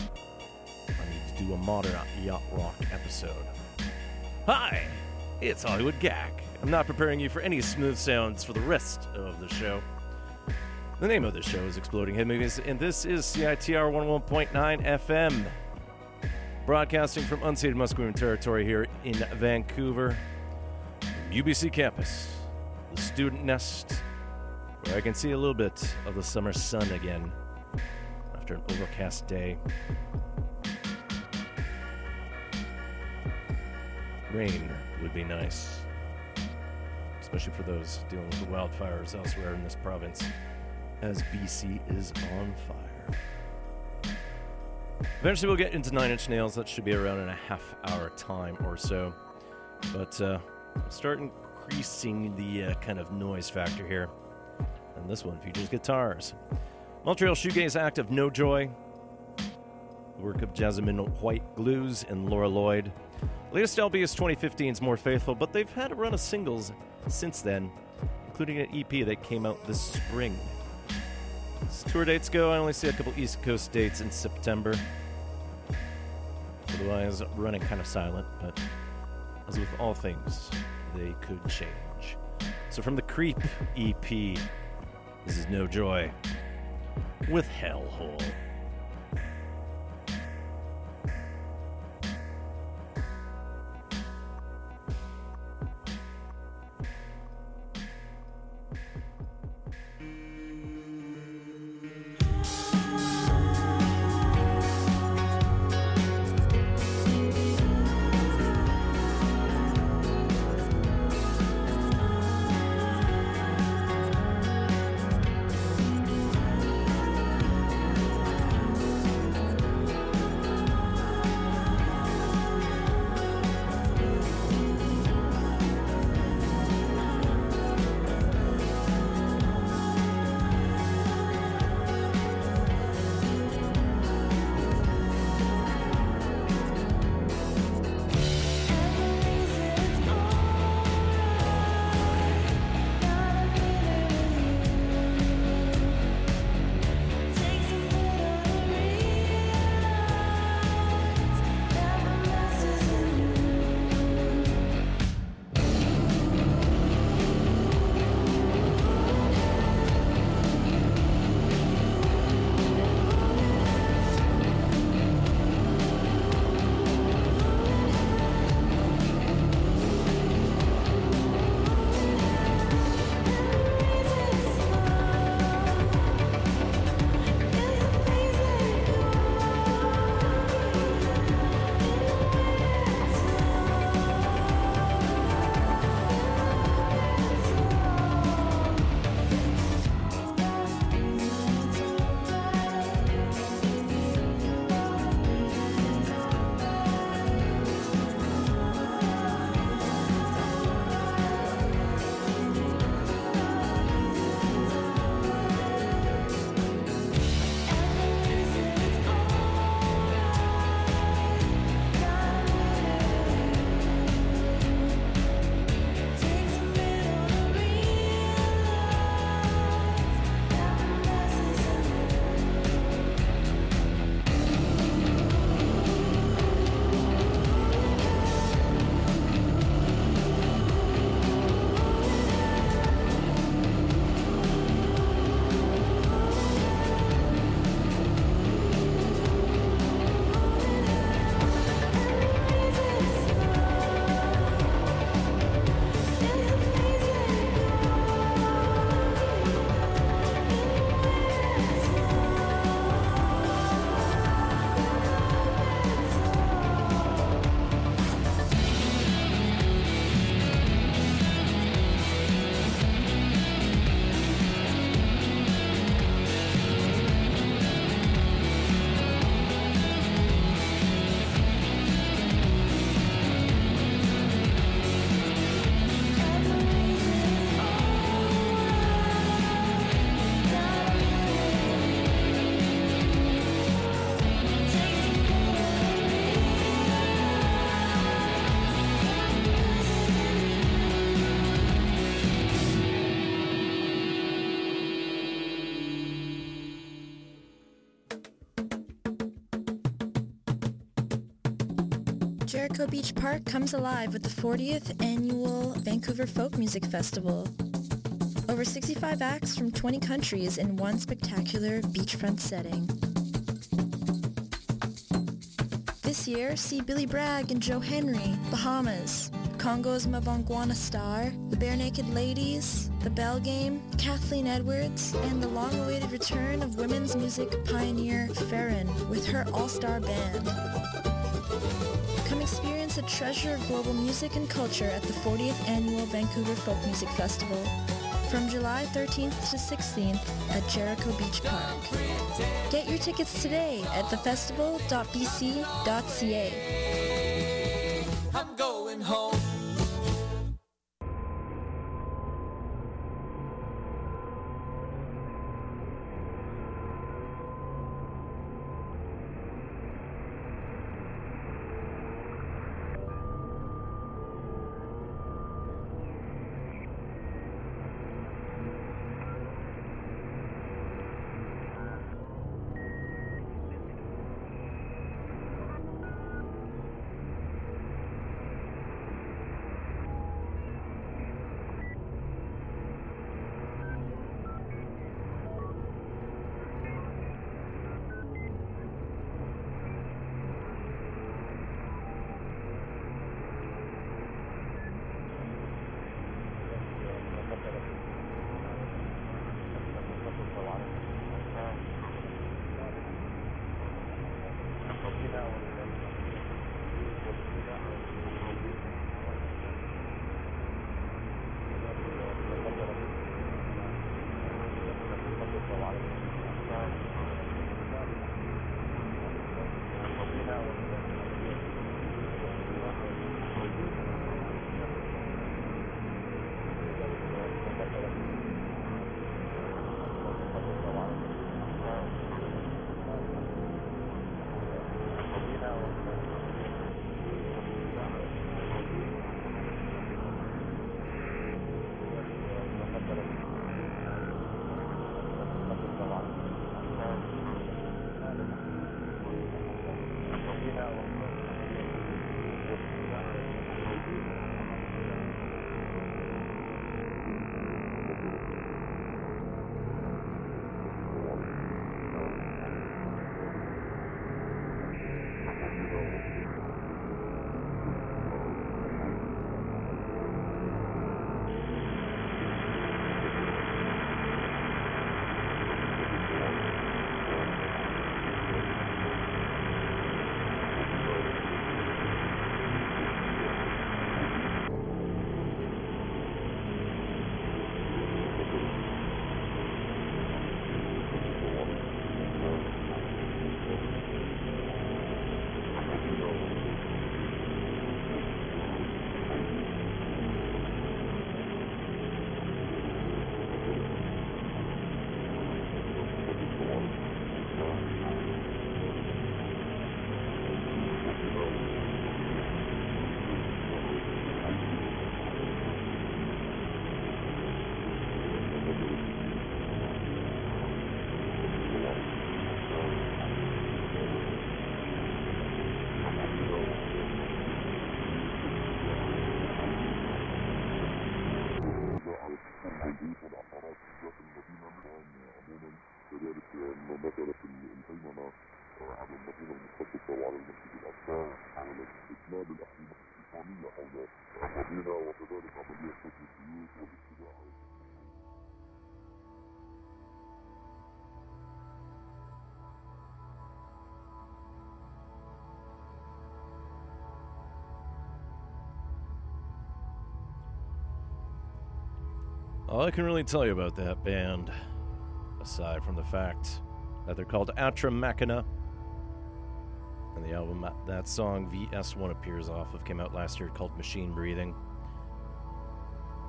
I need to do a modern yacht rock episode. Hi, it's Hollywood Gack. I'm not preparing you for any smooth sounds for the rest of the show. The name of the show is Exploding Head Movies, and this is CITR 11.9 FM. Broadcasting from unceded Musqueam territory here in Vancouver, UBC campus, the student nest, where I can see a little bit of the summer sun again after an overcast day. Rain would be nice, especially for those dealing with the wildfires elsewhere in this province, as BC is on fire. Eventually, we'll get into Nine Inch Nails. That should be around in a half hour time or so. But uh, I'll start increasing the uh, kind of noise factor here. And this one features guitars. Montreal shoegaze act of No Joy, the work of Jasmine White Glues and Laura Lloyd. Latest LP is 2015's More Faithful, but they've had a run of singles since then, including an EP that came out this spring. As tour dates go, I only see a couple East Coast dates in September. Otherwise, running kind of silent, but as with all things, they could change. So, from the Creep EP, this is No Joy with Hellhole.
Jericho Beach Park comes alive with the 40th annual Vancouver Folk Music Festival. Over 65 acts from 20 countries in one spectacular beachfront setting. This year, see Billy Bragg and Joe Henry, Bahamas, Congo's Mbongwana Star, the Barenaked Ladies, The Belle Game, Kathleen Edwards, and the long-awaited return of women's music pioneer Ferron with her all-star band. A treasure of global music and culture at the 40th Annual Vancouver Folk Music Festival from July 13th to 16th at Jericho Beach Park. Get your tickets today at thefestival.bc.ca.
All I can really tell you about that band, aside from the fact that they're called Atra Machina, and the album that- that song VS1 appears off of came out last year called Machine Breathing.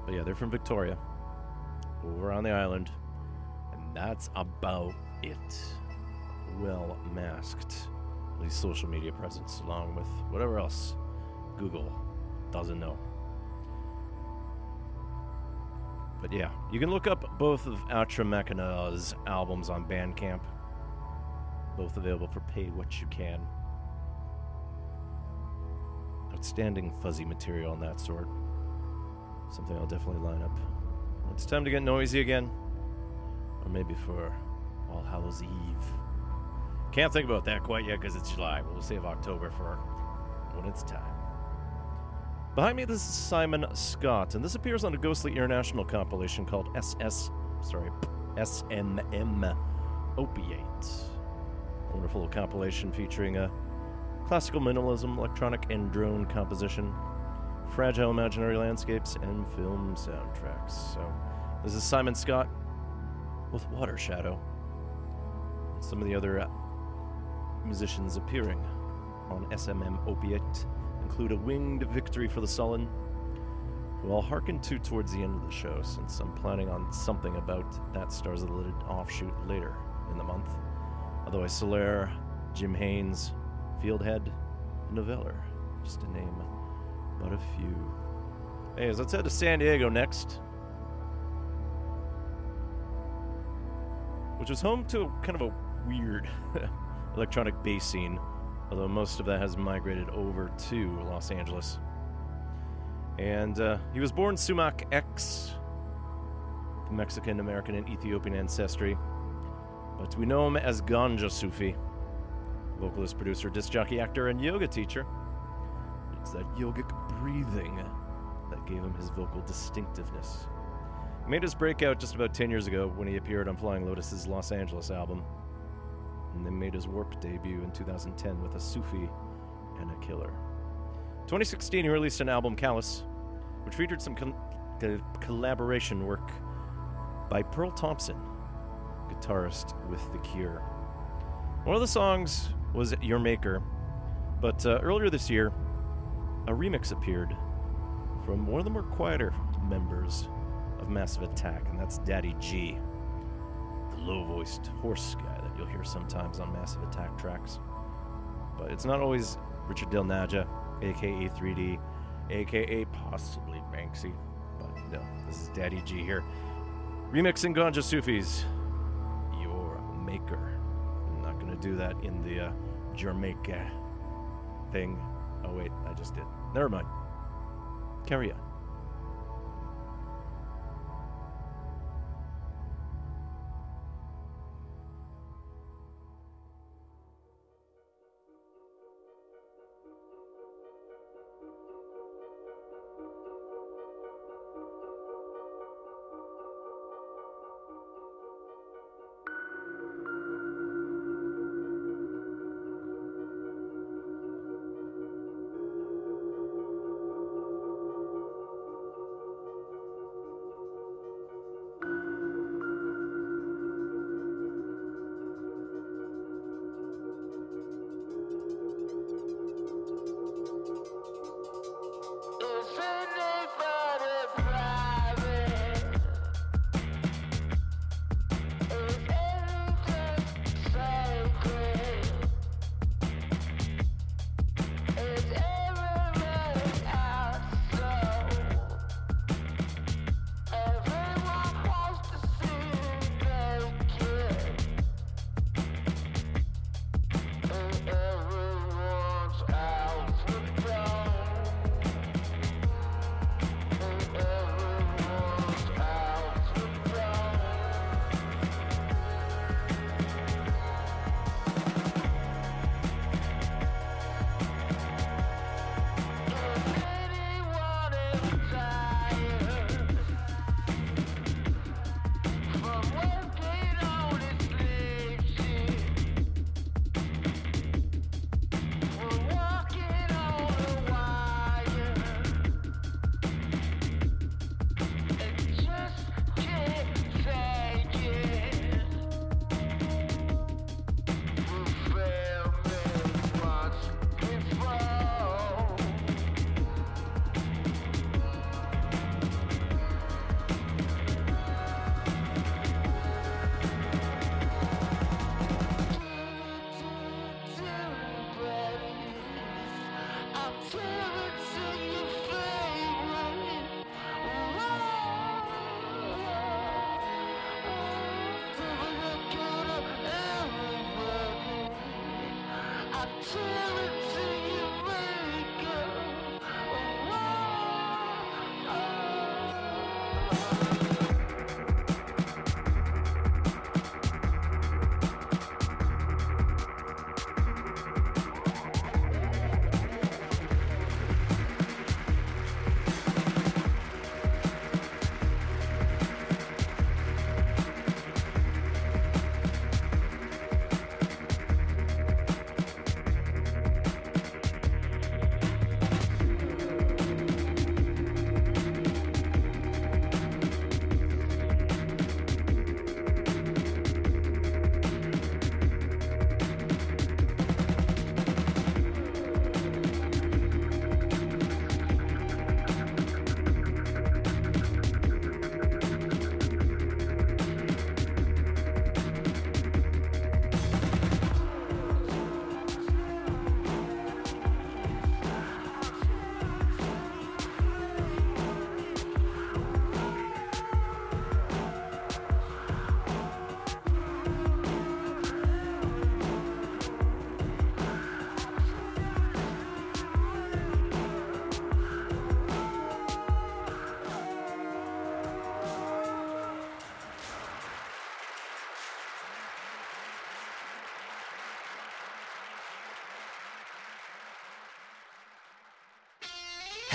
But yeah, they're from Victoria, over on the island, and that's about it. Well masked, at least social media presence, along with whatever else Google doesn't know. But yeah, you can look up both of Atra Machina's albums on Bandcamp. Both available for pay what you can. outstanding fuzzy material and that sort. Something I'll definitely line up. It's time to get noisy again. Or maybe for All Hallows Eve. Can't think about that quite yet because it's July. We'll save October for when it's time. Behind me, this is Simon Scott, and this appears on a Ghostly International compilation called SS, sorry, SMM Opiate. A wonderful compilation featuring a classical minimalism, electronic and drone composition, fragile imaginary landscapes, and film soundtracks. So, this is Simon Scott with Water Shadow. Some of the other uh, musicians appearing on SMM Opiate include a winged victory for the Sullen, who I'll hearken to towards the end of the show, since I'm planning on something about that Stars of the Lid offshoot later in the month. Otherwise, Solaire, Jim Haynes, Fieldhead, and Noveller, just to name but a few. As let's head to San Diego next, which was home to kind of a weird [LAUGHS] electronic bass scene, although most of that has migrated over to Los Angeles. And uh, he was born Sumach Ecks, Mexican American and Ethiopian ancestry, but we know him as Gonjasufi, vocalist, producer, disc jockey, actor, and yoga teacher. It's that yogic breathing that gave him his vocal distinctiveness. He made his breakout just about 10 years ago when he appeared on Flying Lotus's Los Angeles album, and then made his Warp debut in 2010 with a Sufi and a Killer. 2016, he released an album, Callus, which featured some con- co- collaboration work by Pearl Thompson, guitarist with The Cure. One of the songs was Your Maker, but uh, earlier this year, a remix appeared from one of the more quieter members of Massive Attack, and that's Daddy G, the low voiced horse guy that you'll hear sometimes on Massive Attack tracks. But it's not always Richard Del Naja, aka 3D, aka possibly Banksy. But no, this is Daddy G here. Remixing Gonjasufi's, Your Maker. I'm not going to do that in the uh, Jamaica thing. Oh, wait, I just did. Never mind. Carry on.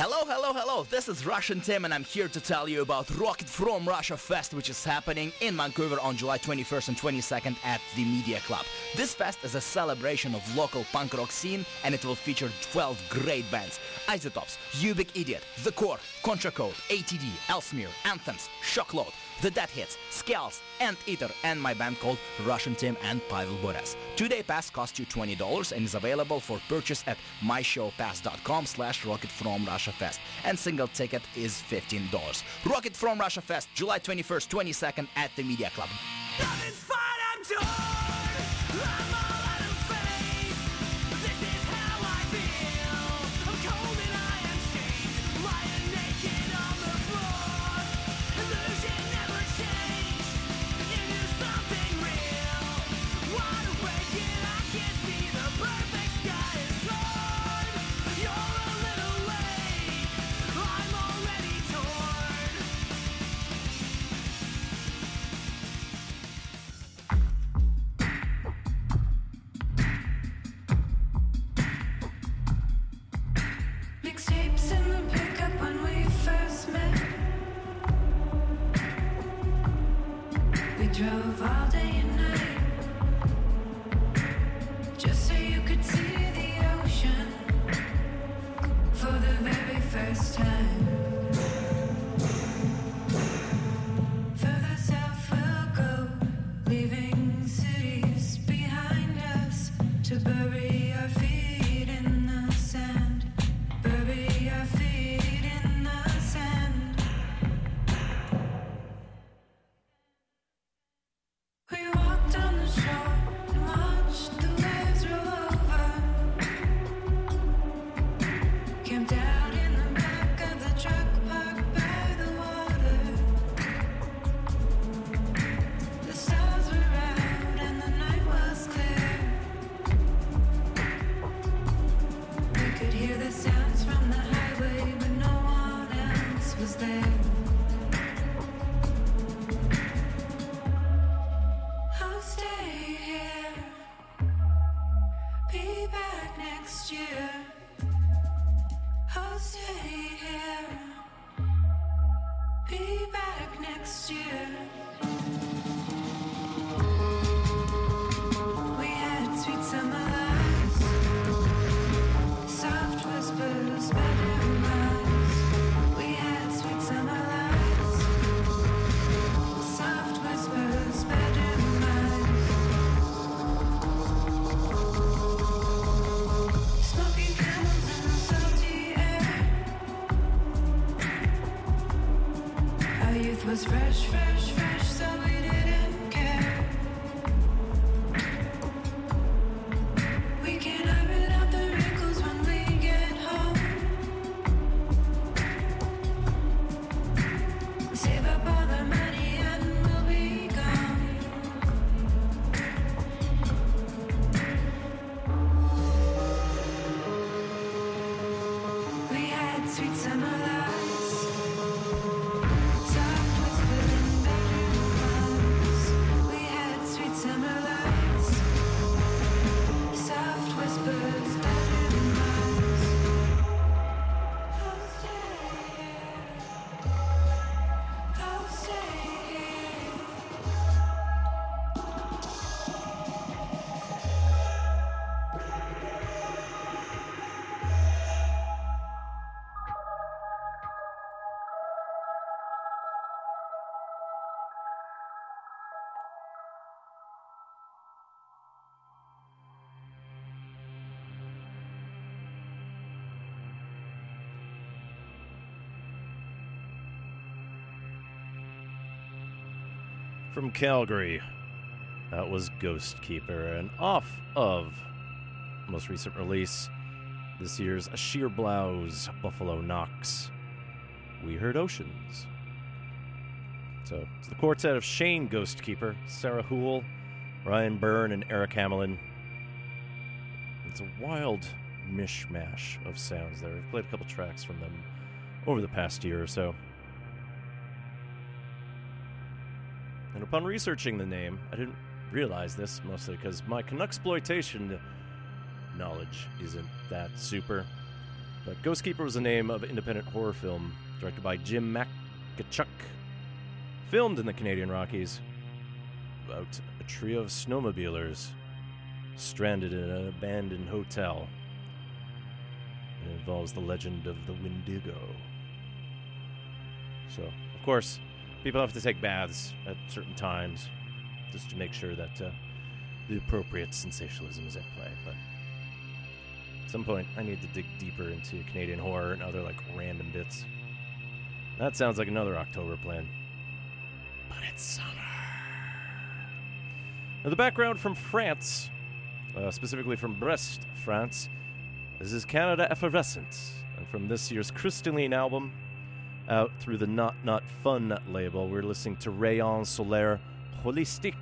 Hello, hello, hello. This is Russian Tim, and I'm here to tell you about Rocket from Russia Fest, which is happening in Vancouver on July 21st and 22nd at the Media Club. This fest is a celebration of local punk rock scene, and it will feature 12 great bands: Isotopes, Ubik Idiot, The Core, Contra Code, ATD, Elsmere, Anthems, Shockload, The Dead Hits, Scales, and Eater, and my band called Russian Tim and Pavel Boras. Two-day pass costs you $20 and is available for purchase at myshowpass.com slash Rocket from Russia Fest. And single ticket is $15. Rocket from Russia Fest, July 21st, 22nd at the Media Club.
From
Calgary, that was Ghost Keeper, and off of most recent release, this year's Sheer Blouse Buffalo Knocks, we heard Oceans. So it's the quartet of Shane Ghost Keeper, Sarah Houle, Ryan Byrne, and Eric Hamelin. It's a wild mishmash of sounds there. We've played a couple tracks from them over the past year or so. Upon researching the name, I didn't realize this mostly because my Canucksploitation knowledge isn't that super. But Ghost Keeper was the name of an independent horror film directed by Jim Makichuk, filmed in the Canadian Rockies about a trio of snowmobilers stranded in an abandoned hotel. It involves the legend of the Wendigo. So, of course, people have to take baths at certain times just to make sure that uh, the appropriate sensationalism is at play. But at some point, I need to dig deeper into Canadian horror and other like random bits. That sounds like another October plan. But it's summer. Now, the background from France, uh, specifically from Brest, France, this is Canada Effervescent. And from this year's Crystalline album, out through the Not Not Fun label, we're listening to Rayon Solaire Holistique.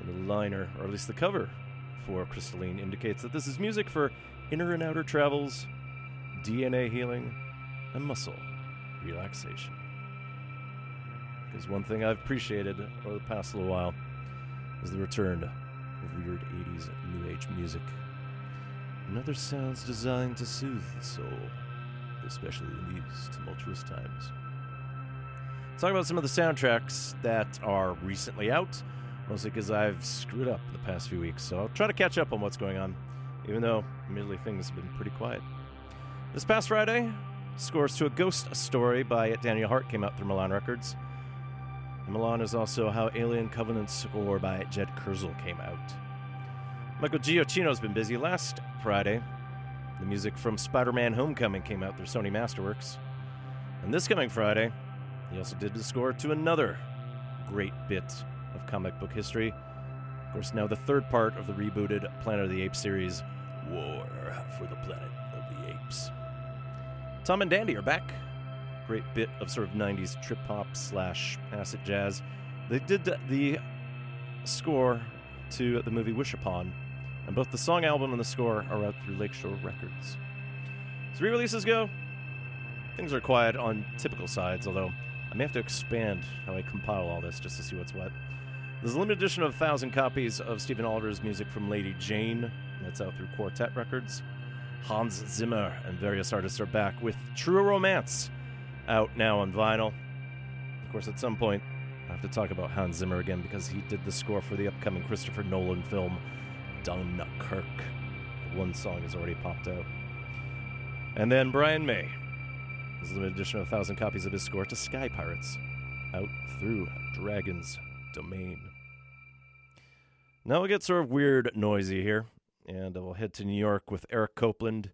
And the liner, or at least the cover for Crystalline, indicates that this is music for inner and outer travels, DNA healing, and muscle relaxation. Because one thing I've appreciated over the past little while is the return of weird 80s New Age music and other sounds designed to soothe the soul, especially in these tumultuous times. Let's talk about some of the soundtracks that are recently out, mostly because I've screwed up the past few weeks, so I'll try to catch up on what's going on, even though, admittedly, things have been pretty quiet. This past Friday, scores to a ghost story by Daniel Hart came out through Milan Records. And Milan is also how Alien Covenant score by Jed Kurzel came out. Michael Giacchino's been busy. Last Friday, the music from Spider Man Homecoming came out through Sony Masterworks. And this coming Friday, he also did the score to another great bit of comic book history. Of course, now the third part of the rebooted Planet of the Apes series, War for the Planet of the Apes. Tomandandy are back. Great bit of sort of 90s trip hop slash acid jazz. They did the score to the movie Wish Upon, and both the song album and the score are out through Lakeshore Records. As re releases go, things are quiet on typical sides, although I may have to expand how I compile all this just to see what's what. There's a limited edition of 1,000 copies of Stephen Oliver's music from Lady Jane, that's out through Quartet Records. Hans Zimmer and various artists are back with True Romance out now on vinyl. Of course, at some point, I have to talk about Hans Zimmer again because he did the score for the upcoming Christopher Nolan film Dunkirk. One song has already popped out. And then Brian May. This is limited edition of 1,000 copies of his score to Sky Pirates out through Dragon's Domain. Now we'll get sort of weird noisy here, and we'll head to New York with Eric Copeland.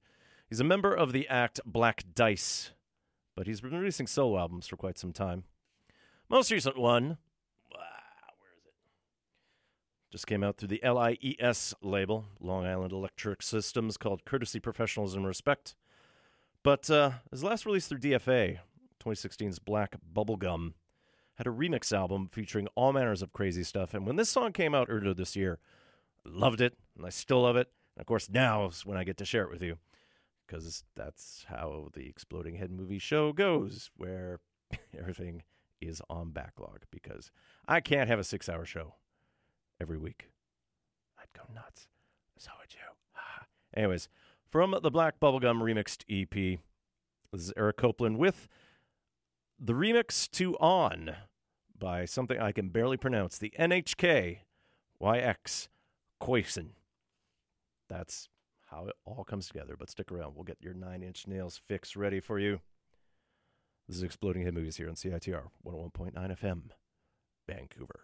He's a member of the act Black Dice, but he's been releasing solo albums for quite some time. Most recent one, just came out through the LIES label, Long Island Electric Systems, called Courtesy, Professionalism, and Respect. But uh, his last release through DFA, 2016's Black Bubblegum, had a remix album featuring all manners of crazy stuff. And when this song came out earlier this year, I loved it, and I still love it. And of course, now is when I get to share it with you, because that's how the Exploding Head movie show goes, where [LAUGHS] everything is on backlog, because I can't have a six hour show every week. I'd go nuts. So would you. [SIGHS] Anyways, from the Black Bubblegum remixed EP, this is Eric Copeland with the remix to On by something I can barely pronounce, the NHK YX Koyxen. That's how it all comes together. But stick around. We'll get your nine inch nails fix ready for you. This is Exploding Head Movies here on CITR 101.9 FM, Vancouver.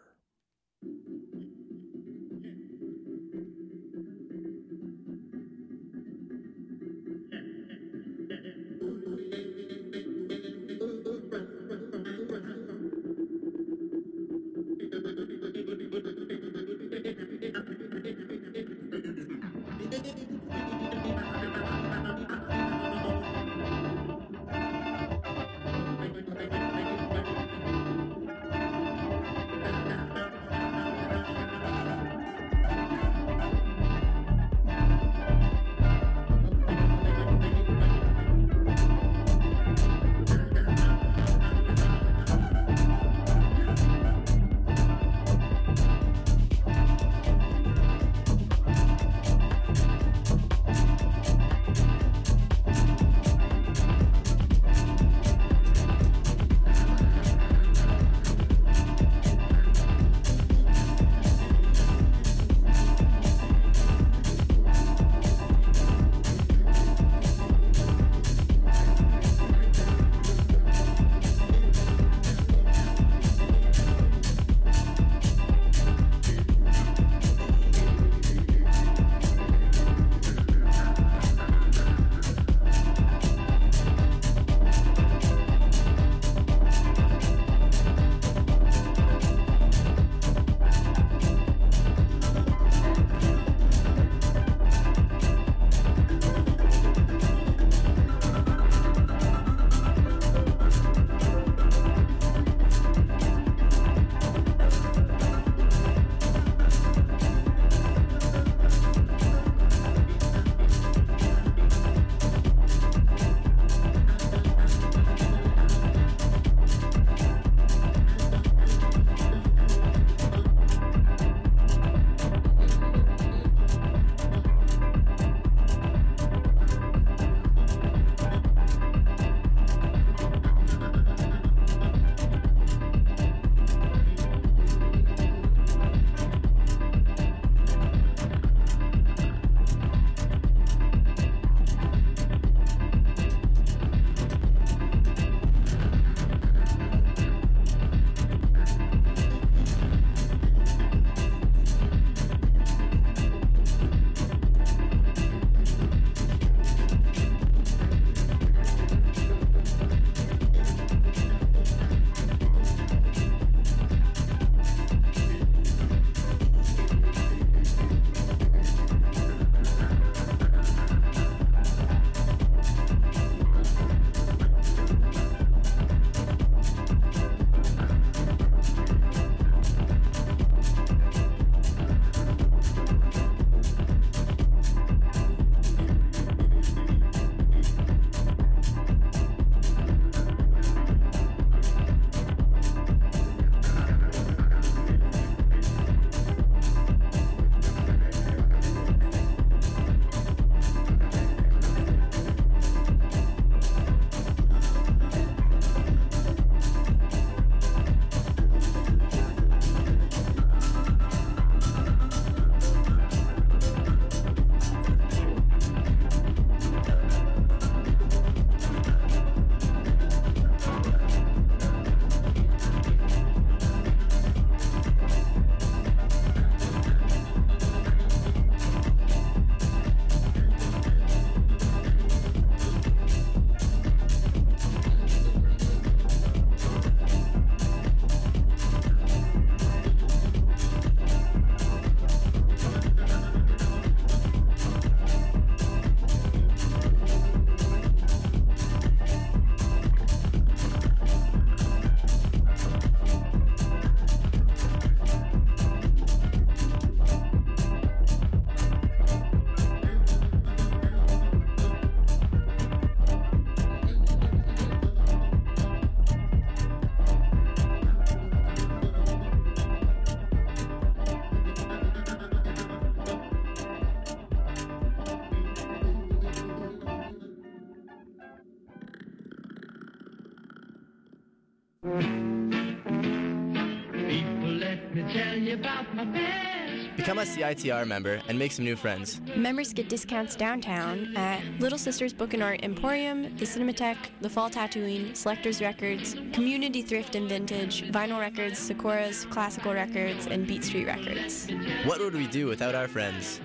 CITR member and make some new friends.
Members get discounts downtown at Little Sisters Book and Art Emporium, the Cinematheque, the Fall Tattooing, Selectors Records, Community Thrift and Vintage, Vinyl Records, Sakura's Classical Records, and Beat Street Records.
What would we do without our friends?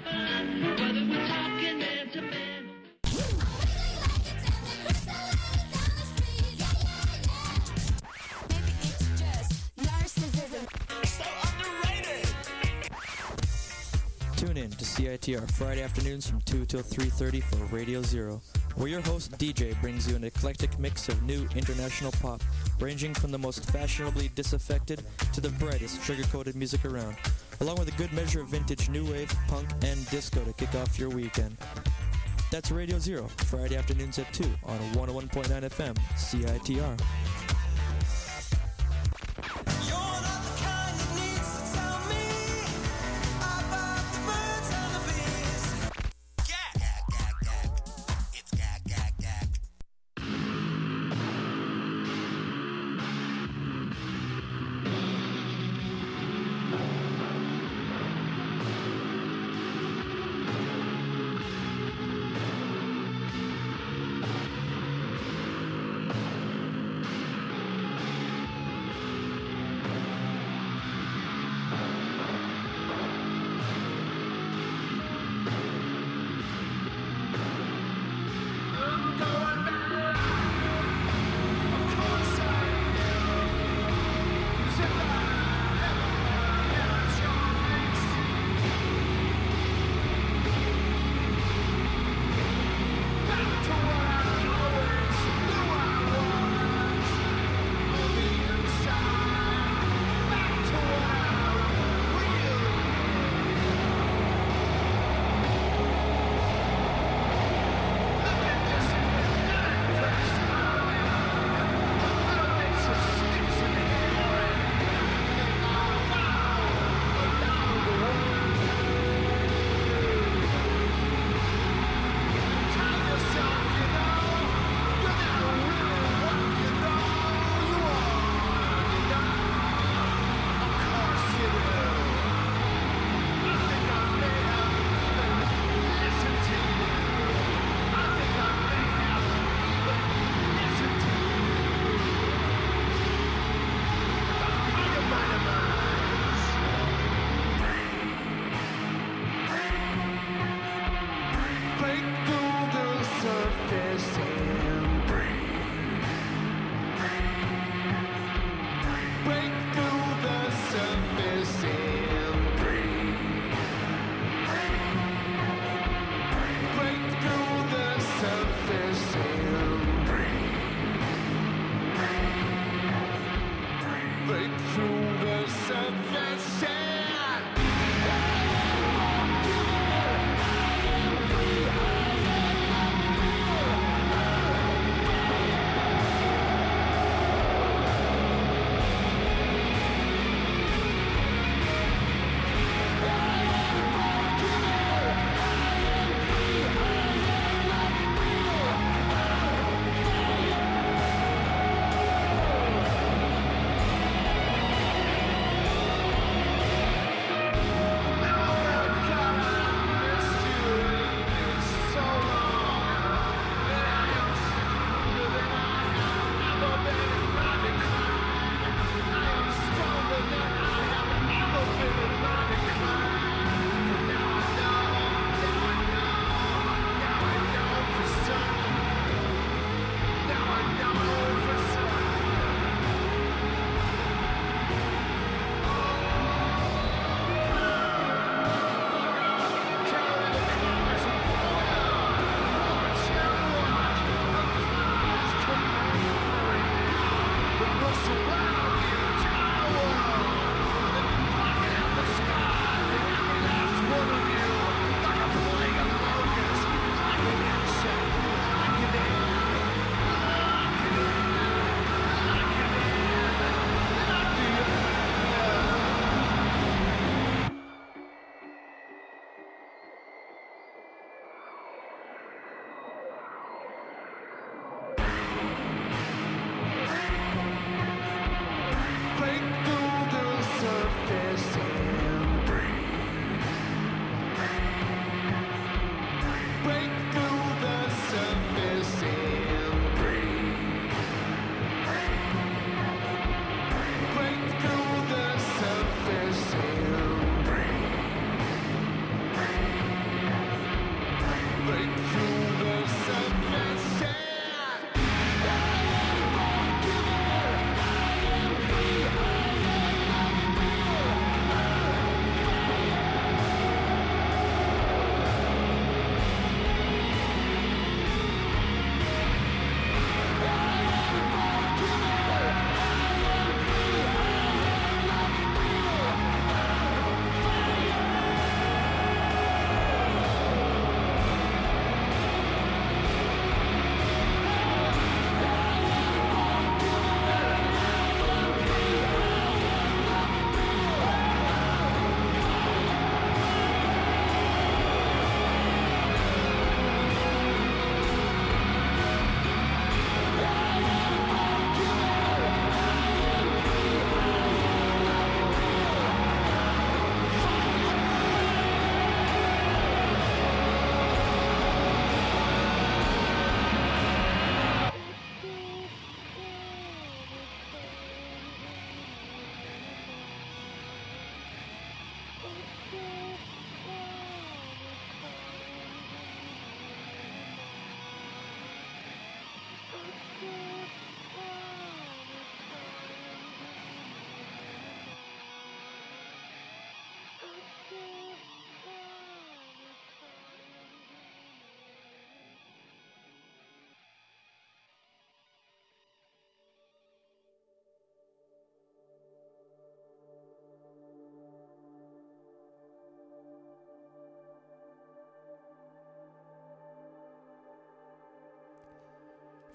Friday afternoons from 2 till 3.30 for Radio Zero, where your host DJ brings you an eclectic mix of new international pop, ranging from the most fashionably disaffected to the brightest sugar-coated music around, along with a good measure of vintage new wave, punk, and disco to kick off your weekend. That's Radio Zero, Friday afternoons at 2 on 101.9 FM, CITR.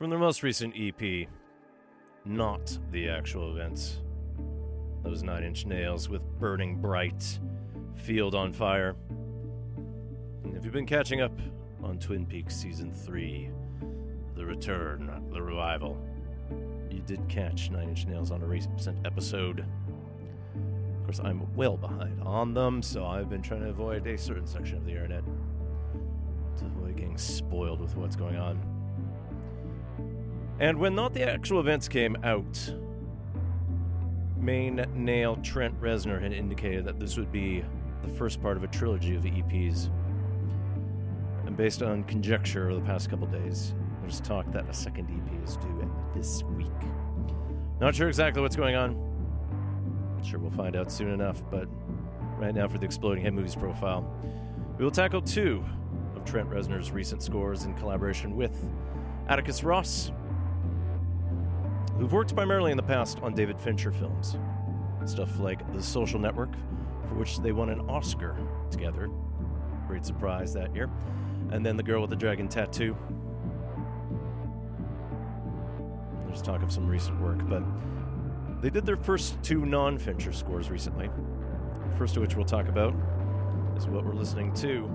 From their most recent EP, not the actual events. Those Nine Inch Nails with Burning Bright, Field on Fire. And if you've been catching up on Twin Peaks Season 3, The Return, The Revival, you did catch Nine Inch Nails on a recent episode. Of course, I'm well behind on them, so I've been trying to avoid a certain section of the internet to avoid getting spoiled with what's going on. And when not the actual events came out, main nail Trent Reznor had indicated that this would be the first part of a trilogy of EPs. And based on conjecture over the past couple days, there's talk that a second EP is due this week. Not sure exactly what's going on. Sure, we'll find out soon enough, but right now for the Exploding Head Movies profile, we will tackle two of Trent Reznor's recent scores in collaboration with Atticus Ross, who've worked primarily in the past on David Fincher films. Stuff like The Social Network, for which they won an Oscar together. Great surprise that year. And then The Girl with the Dragon Tattoo. There's talk of some recent work, but they did their first two non Fincher scores recently. First of which we'll talk about is what we're listening to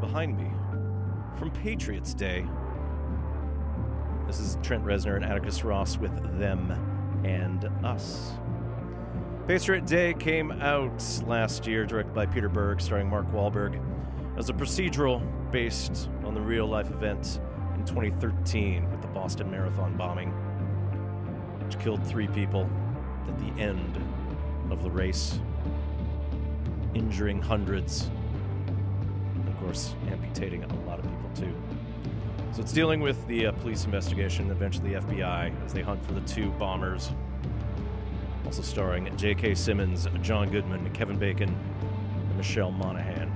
behind me from Patriots Day. This is Trent Reznor and Atticus Ross with Them and Us. Patriot Day came out last year, directed by Peter Berg, starring Mark Wahlberg, as a procedural based on the real life event in 2013 with the Boston Marathon bombing, which killed three people at the end of the race, injuring hundreds, and of course, amputating a lot of people too. So it's dealing with the uh, police investigation eventually the FBI as they hunt for the two bombers. Also starring J.K. Simmons, John Goodman, Kevin Bacon, and Michelle Monaghan.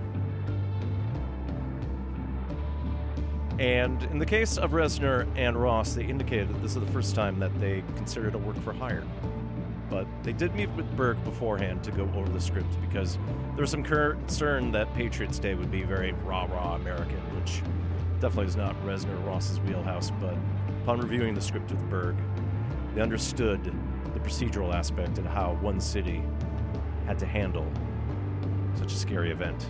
And in the case of Reznor and Ross, they indicated that this is the first time that they considered a work for hire. But they did meet with Berg beforehand to go over the script because there was some concern that Patriots Day would be very rah rah American, which definitely is not Reznor or Ross's wheelhouse. But upon reviewing the script with Berg, they understood the procedural aspect and how one city had to handle such a scary event,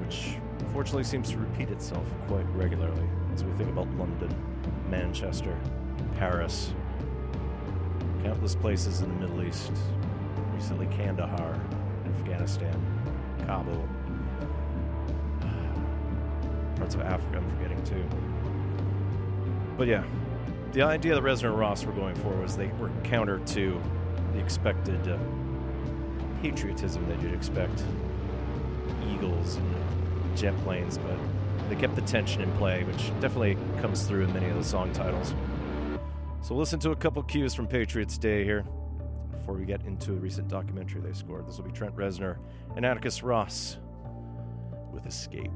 which unfortunately seems to repeat itself quite regularly as we think about London, Manchester, Paris, countless places in the Middle East, recently Kandahar, Afghanistan, Kabul, parts of Africa I'm forgetting too. But yeah, the idea that Reznor and Ross were going for was they were counter to the expected uh, patriotism that you'd expect eagles and jet planes, but they kept the tension in play, which definitely comes through in many of the song titles. So listen to a couple cues from Patriots Day here before we get into a recent documentary they scored. This will be Trent Reznor and Atticus Ross with Escape.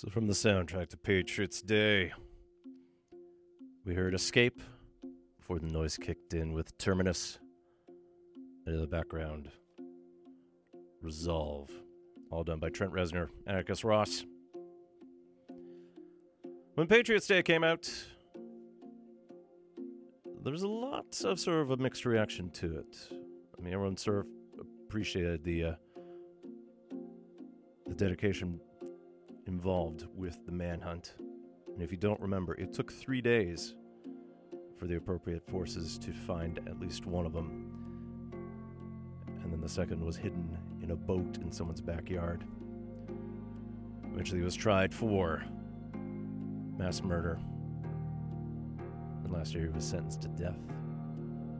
So, from the soundtrack to Patriots Day, we heard Escape before the noise kicked in with Terminus. And in the background, Resolve, all done by Trent Reznor, Atticus Ross. When Patriots Day came out, there was a lot of sort of a mixed reaction to it. I mean, everyone sort of appreciated the uh, the dedication involved with the manhunt. And if you don't remember, it took three days for the appropriate forces to find at least one of them. And then the second was hidden in a boat in someone's backyard. Eventually, he was tried for mass murder. And last year, he was sentenced to death.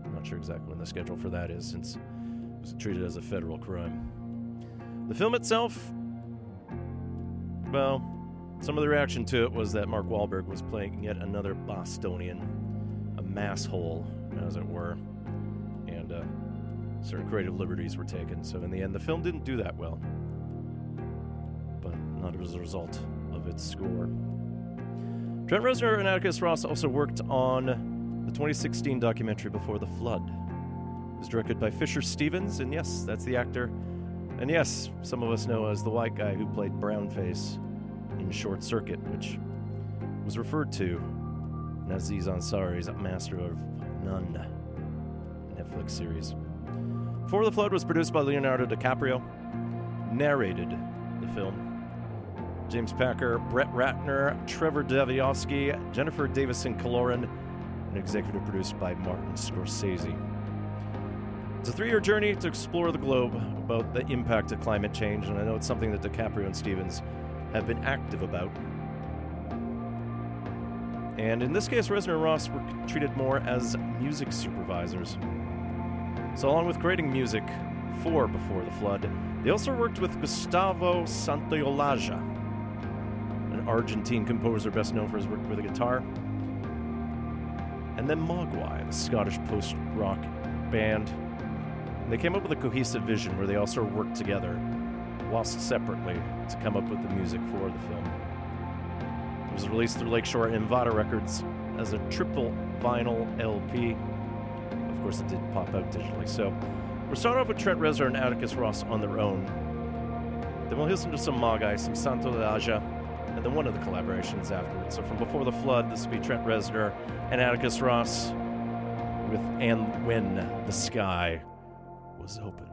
I'm not sure exactly when the schedule for that is, since it was treated as a federal crime. The film itself well, some of the reaction to it was that Mark Wahlberg was playing yet another Bostonian, a masshole, as it were, and uh, certain creative liberties were taken. So in the end, the film didn't do that well, but not as a result of its score. Trent Reznor and Atticus Ross also worked on the 2016 documentary Before the Flood. It was directed by Fisher Stevens, and yes, that's the actor and yes, some of us know as the white guy who played Brownface in Short Circuit, which was referred to in Aziz Ansari's Master of None Netflix series. Before the Flood was produced by Leonardo DiCaprio, narrated the film. James Packer, Brett Ratner, Trevor Davidoski, Jennifer Davisson Killoran, and executive produced by Martin Scorsese. It's a three year journey to explore the globe about the impact of climate change, and I know it's something that DiCaprio and Stevens have been active about. And in this case, Reznor and Ross were treated more as music supervisors. So, along with creating music for Before the Flood, they also worked with Gustavo Santaolalla, an Argentine composer best known for his work with the guitar, and then Mogwai, the Scottish post rock band. They came up with a cohesive vision where they all sort of worked together, whilst separately, to come up with the music for the film. It was released through Lakeshore and Vada Records as a triple vinyl LP. Of course, it did pop out digitally. So, we're starting off with Trent Reznor and Atticus Ross on their own. Then we'll listen to some Mogwai, some Santaolalla, and then one of the collaborations afterwards. So, from Before the Flood, this will be Trent Reznor and Atticus Ross with And When the Sky Was Opened.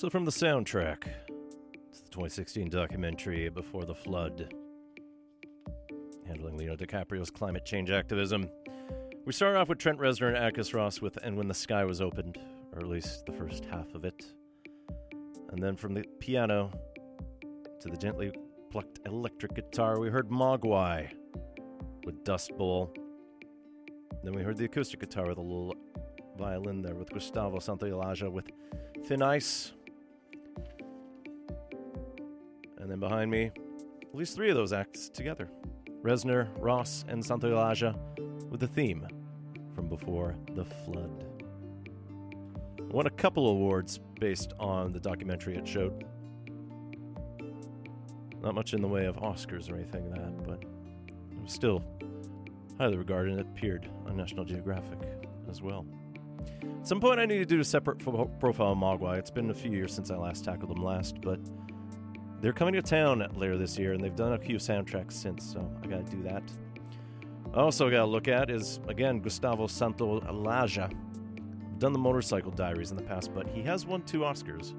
So, from the soundtrack to the 2016 documentary Before the Flood, handling Leonardo DiCaprio's climate change activism, we start off with Trent Reznor and Atticus Ross with And When the Sky Was Opened, or at least the first half of it. And then from the piano to the gently plucked electric guitar, we heard Mogwai with Dust Bowl. Then we heard the acoustic guitar with a little violin there with Gustavo Santaolalla with Thin Ice. And behind me, at least three of those acts together Reznor, Ross, and Santaolalla with the theme from Before the Flood. Won a couple awards based on the documentary it showed. Not much in the way of Oscars or anything like that, but it was still highly regarded and it appeared on National Geographic as well. At some point, I need to do a separate fo- profile of Mogwai. It's been a few years since I last tackled them last, but they're coming to town later this year, and they've done a few soundtracks since, so I gotta do that. I also gotta look at is, again, Gustavo Santaolalla. Done the Motorcycle Diaries in the past, but he has won two Oscars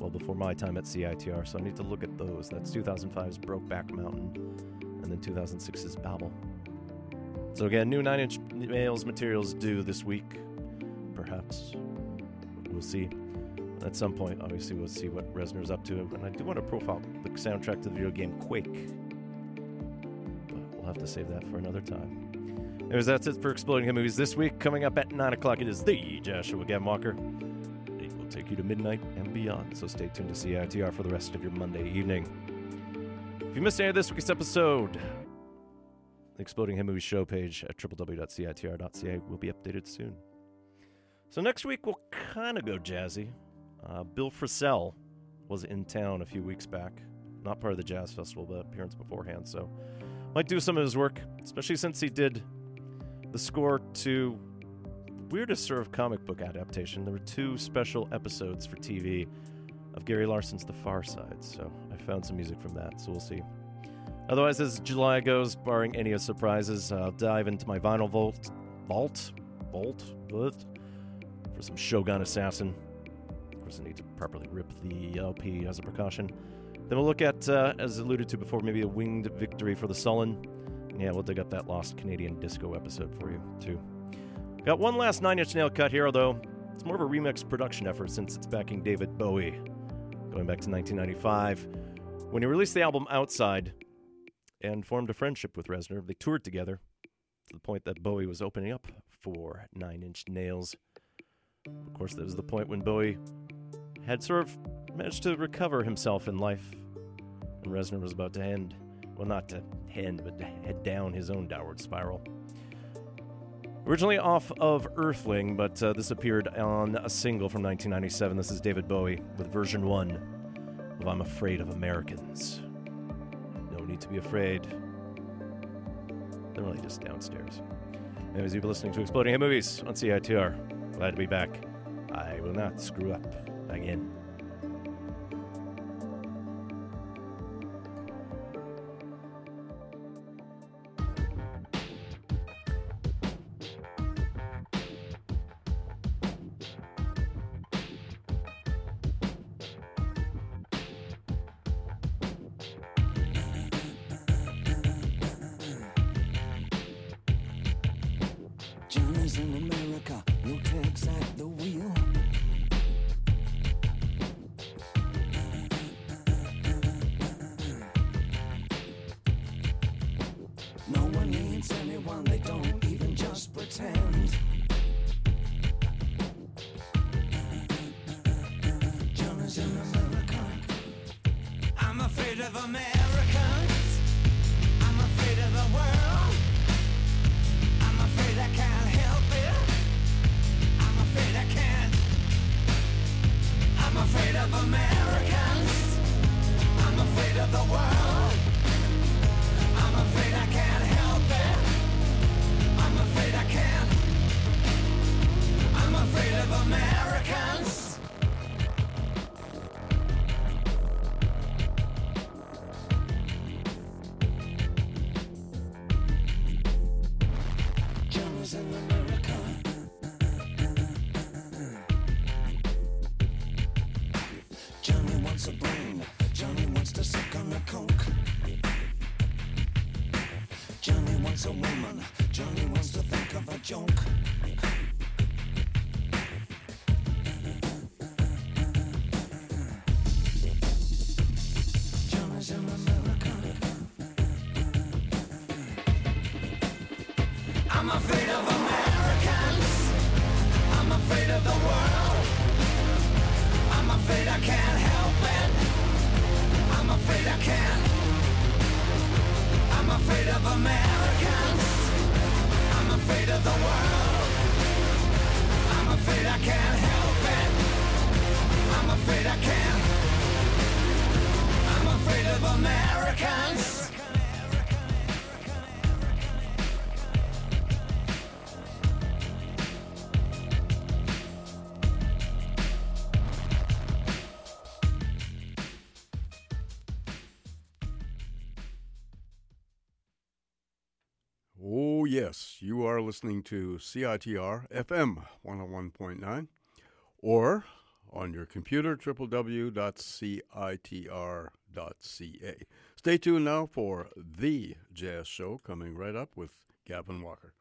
well before my time at CITR, so I need to look at those. That's 2005's Brokeback Mountain, and then 2006's Babel. So again, new Nine Inch Nails materials due this week, perhaps. We'll see. At some point, obviously, we'll see what Reznor's up to, and I do want to profile the soundtrack to the video game Quake, but we'll have to save that for another time. Anyways, that's it for Exploding Hit Movies this week. Coming up at 9 o'clock, it is the Joshua Gavin Walker. It will take you to midnight and beyond, so stay tuned to CITR for the rest of your Monday evening. If you missed any of this week's episode, the Exploding Hit Movies show page at www.citr.ca will be updated soon. So next week, we'll kind of go jazzy. Uh, Bill Frisell was in town a few weeks back. Not part of the Jazz Festival, but appearance beforehand, so might do some of his work, especially since he did the score to weirdest sort of comic book adaptation. There were two special episodes for TV of Gary Larson's The Far Side, so I found some music from that, so we'll see. Otherwise, as July goes, barring any surprises, I'll dive into my vinyl vault, vault, vault, vault for some Shogun Assassin. Course, I need to properly rip the LP as a precaution. Then we'll look at, uh, as alluded to before, maybe a winged victory for the Sullen. Yeah, we'll dig up that lost Canadian disco episode for you, too. Got one last Nine Inch Nail cut here, although it's more of a remix production effort since it's backing David Bowie. Going back to 1995, when he released the album Outside and formed a friendship with Reznor, they toured together to the point that Bowie was opening up for Nine Inch Nails. Of course, that was the point when Bowie had sort of managed to recover himself in life, and Reznor was about to end, well, not to end, but to head down his own downward spiral. Originally off of Earthling, but uh, this appeared on a single from 1997. This is David Bowie with version one of I'm Afraid of Americans. No need to be afraid. They're really just downstairs. Anyways, you've been listening to Exploding Hit Movies on CITR. Glad to be back. I will not screw up again.
listening to CITR FM 101.9 or on your computer, www.citr.ca. Stay tuned now for The Jazz Show coming right up with Gavin Walker.